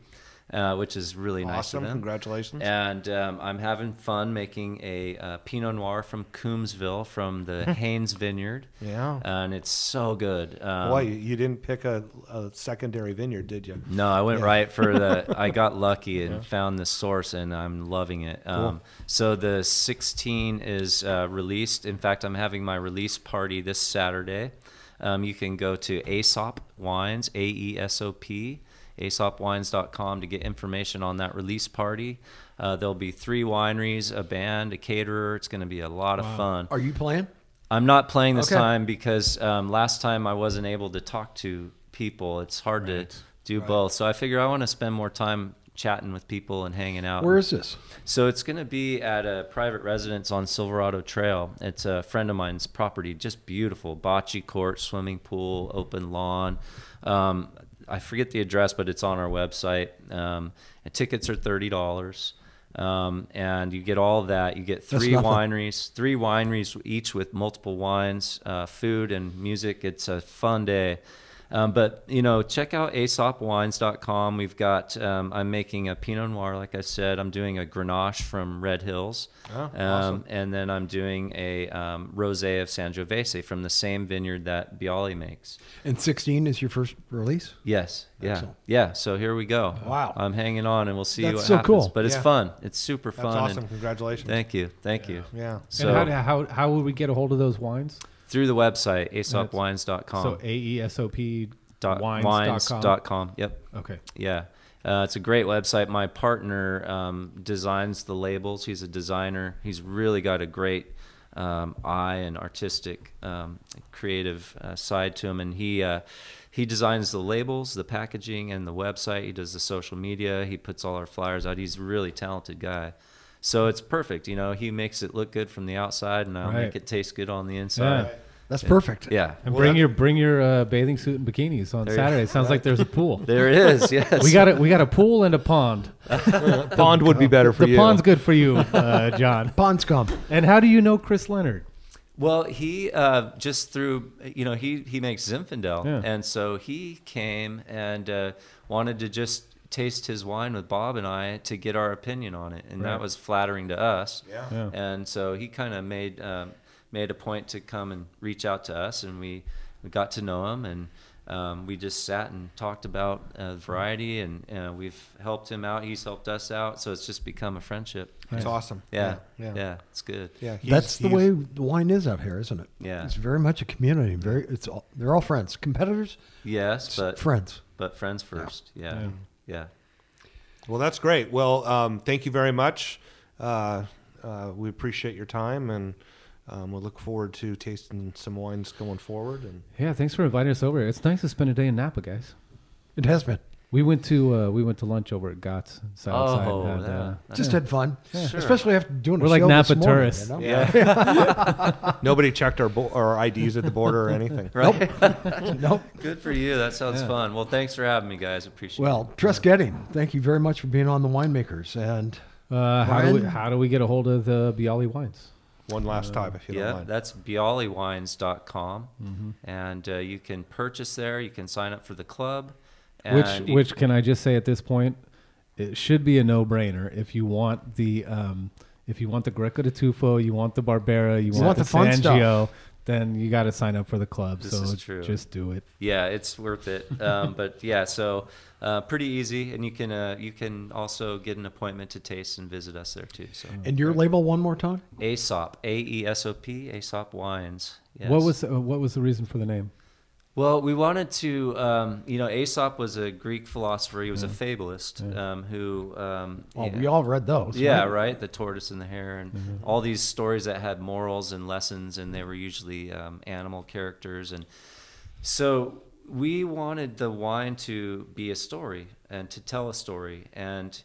uh, which is really nice of Awesome. them. Congratulations. And um, I'm having fun making a uh, Pinot Noir from Coombsville from the Haynes Vineyard. Yeah. And it's so good. Um, Boy, you, didn't pick a, a secondary vineyard, did you? no, I went Yeah. right for the. I got lucky and found the source, and I'm loving it. Um, so the 16 is uh, released. In fact, I'm having my release party this Saturday. Um, you can go to Aesop Wines, A E S O P, aesopwines.com to get information on that release party. Uh, there'll be three wineries, a band, a caterer. It's going to be a lot of fun. Are you playing? I'm not playing this Okay. time because um, last time I wasn't able to talk to people. It's hard to do both. So I figure I want to spend more time chatting with people and hanging out. Where is this? So it's going to be at a private residence on Silverado Trail. It's a friend of mine's property, just beautiful. Bocce court, swimming pool, open lawn. Um, I forget the address, but it's on our website. Um, and tickets are thirty dollars, um, and you get all that. You get three wineries, three wineries each with multiple wines, uh, food, and music. It's a fun day. Um, but you know, check out aesopwines.com. We've got. Um, I'm making a Pinot Noir, like I said. I'm doing a Grenache from Red Hills, Oh, um, awesome. and then I'm doing a um, rosé of Sangiovese from the same vineyard that Biale makes. And 16 is your first release? Yes, yeah, Excellent. yeah. So here we go. Wow. I'm hanging on, and we'll see you. That's what so happens. cool. But it's Yeah. fun. It's super fun. That's fun. awesome. and Congratulations. Thank you, thank you. Yeah. So and how, how how would we get a hold of those wines? Through the website aesopwines.com. So A E S O P dot wines wines dot com. dot com. Yep. Okay. Yeah. Uh, it's a great website. My partner um, designs the labels. He's a designer. He's really got a great um, eye and artistic, um, creative uh, side to him. And he uh, he designs the labels, the packaging, and the website. He does the social media. He puts all our flyers out. He's a really talented guy. So it's perfect. You know, he makes it look good from the outside, and I'll Right. make it taste good on the inside. That's perfect. Yeah. And Well, bring that- your bring your uh, bathing suit and bikinis on There you- Saturday. Sounds like there's a pool. There it is. Yes. We got it. We got a pool and a pond. Pond would be better for the you. The pond's good for you, uh, John. Pond scum. And how do you know Chris Leonard? Well, he uh, just through you know he he makes Zinfandel, Yeah. and so he came and uh, wanted to just taste his wine with Bob and I to get our opinion on it, and Right. that was flattering to us. Yeah. Yeah. And so he kind of made um, made a point to come and reach out to us, and we we got to know him, and um, we just sat and talked about uh, variety, and uh, we've helped him out. He's helped us out, so it's just become a friendship. It's awesome. Yeah, Yeah. yeah, it's good. Yeah. he's- That's the way the wine is out here, isn't it? Yeah. It's very much a community. Very. It's all. They're all friends. Competitors. Yes, but friends. but friends first. Yeah, Yeah. yeah. Well, that's great. Well, um, thank you very much. Uh, uh, we appreciate your time, and um, we'll look forward to tasting some wines going forward. And Yeah, thanks for inviting us over. It's nice to spend a day in Napa, guys. It has been. We went to uh, we went to lunch over at Gott's Southside. Oh, and had, yeah. uh, Just had fun, Sure. especially after doing a We're like show this Napa morning, tourists. you know? yeah, nobody checked our bo- our IDs at the border or anything. Right. Nope. Good for you. That sounds fun. Well, thanks for having me, guys. Appreciate it. Well, Tres Goetting, thank you very much for being on the winemakers. And uh, how do we how do we get a hold of the Biale wines? One last time, if it. you don't Yeah, mind. that's bialewines.com. And uh, you can purchase there. You can sign up for the club. Which and- which can I just say at this point, it should be a no brainer if you want the um, if you want the Greco di Tufo, you want the Barbera, you, want, want the, the fun Sangio, then you got to sign up for the club. This so is true. just do it. Yeah, it's worth it. Um, but yeah, so uh, pretty easy, and you can uh, you can also get an appointment to taste and visit us there too. So and your label one more time. Aesop, A E S O P, Aesop Wines. Yes. What was uh, what was the reason for the name? Well, we wanted to, um, you know, Aesop was a Greek philosopher. He was a fabulist um, who. Um, Oh, yeah, we all read those. yeah, right? right. The tortoise and the hare, and all these stories that had morals and lessons, and they were usually um, animal characters. And so we wanted the wine to be a story and to tell a story. And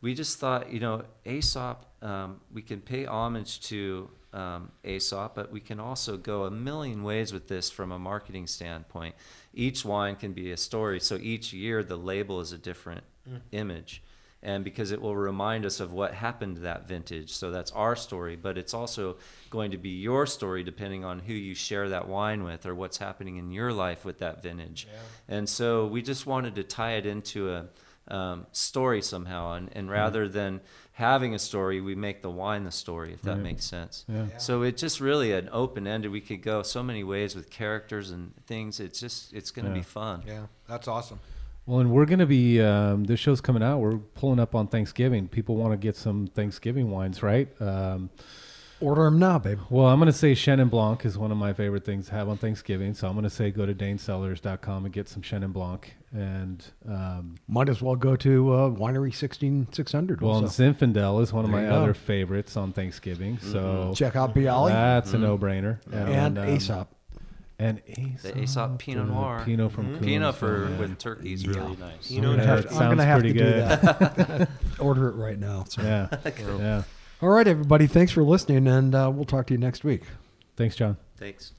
we just thought, you know, Aesop, um, we can pay homage to um, Aesop, but we can also go a million ways with this from a marketing standpoint. Each wine can be a story. So each year, the label is a different image. And because it will remind us of what happened to that vintage. So that's our story, but it's also going to be your story depending on who you share that wine with or what's happening in your life with that vintage. And so we just wanted to tie it into a um, story somehow. And, and rather than having a story, we make the wine the story, if that Right. makes sense. Yeah. So it's just really an open ended. We could go so many ways with characters and things. It's just it's going to Yeah. be fun. Yeah, that's awesome. Well, and we're going to be, um, this show's coming out. We're pulling up on Thanksgiving. People want to get some Thanksgiving wines, right? Um, Order them now, babe. well, I'm going to say Chenin Blanc is one of my favorite things to have on Thanksgiving. So I'm going to say go to danecellars.com and get some Chenin Blanc. And, um, Might as well go to uh, Winery 16600. well, and also. Zinfandel is one of There my you go. other favorites on Thanksgiving. So Check out Biale that's a no brainer. and um, Aesop. And Aesop. The Aesop Pinot Noir. Pinot from Coons, Pinot for yeah. with turkey is really nice. You know, Yeah, Jeff, it I'm sounds gonna have to pretty do good. that. Order it right now. So. Yeah. yeah. All right, everybody. Thanks for listening, and uh, we'll talk to you next week. Thanks, John. Thanks.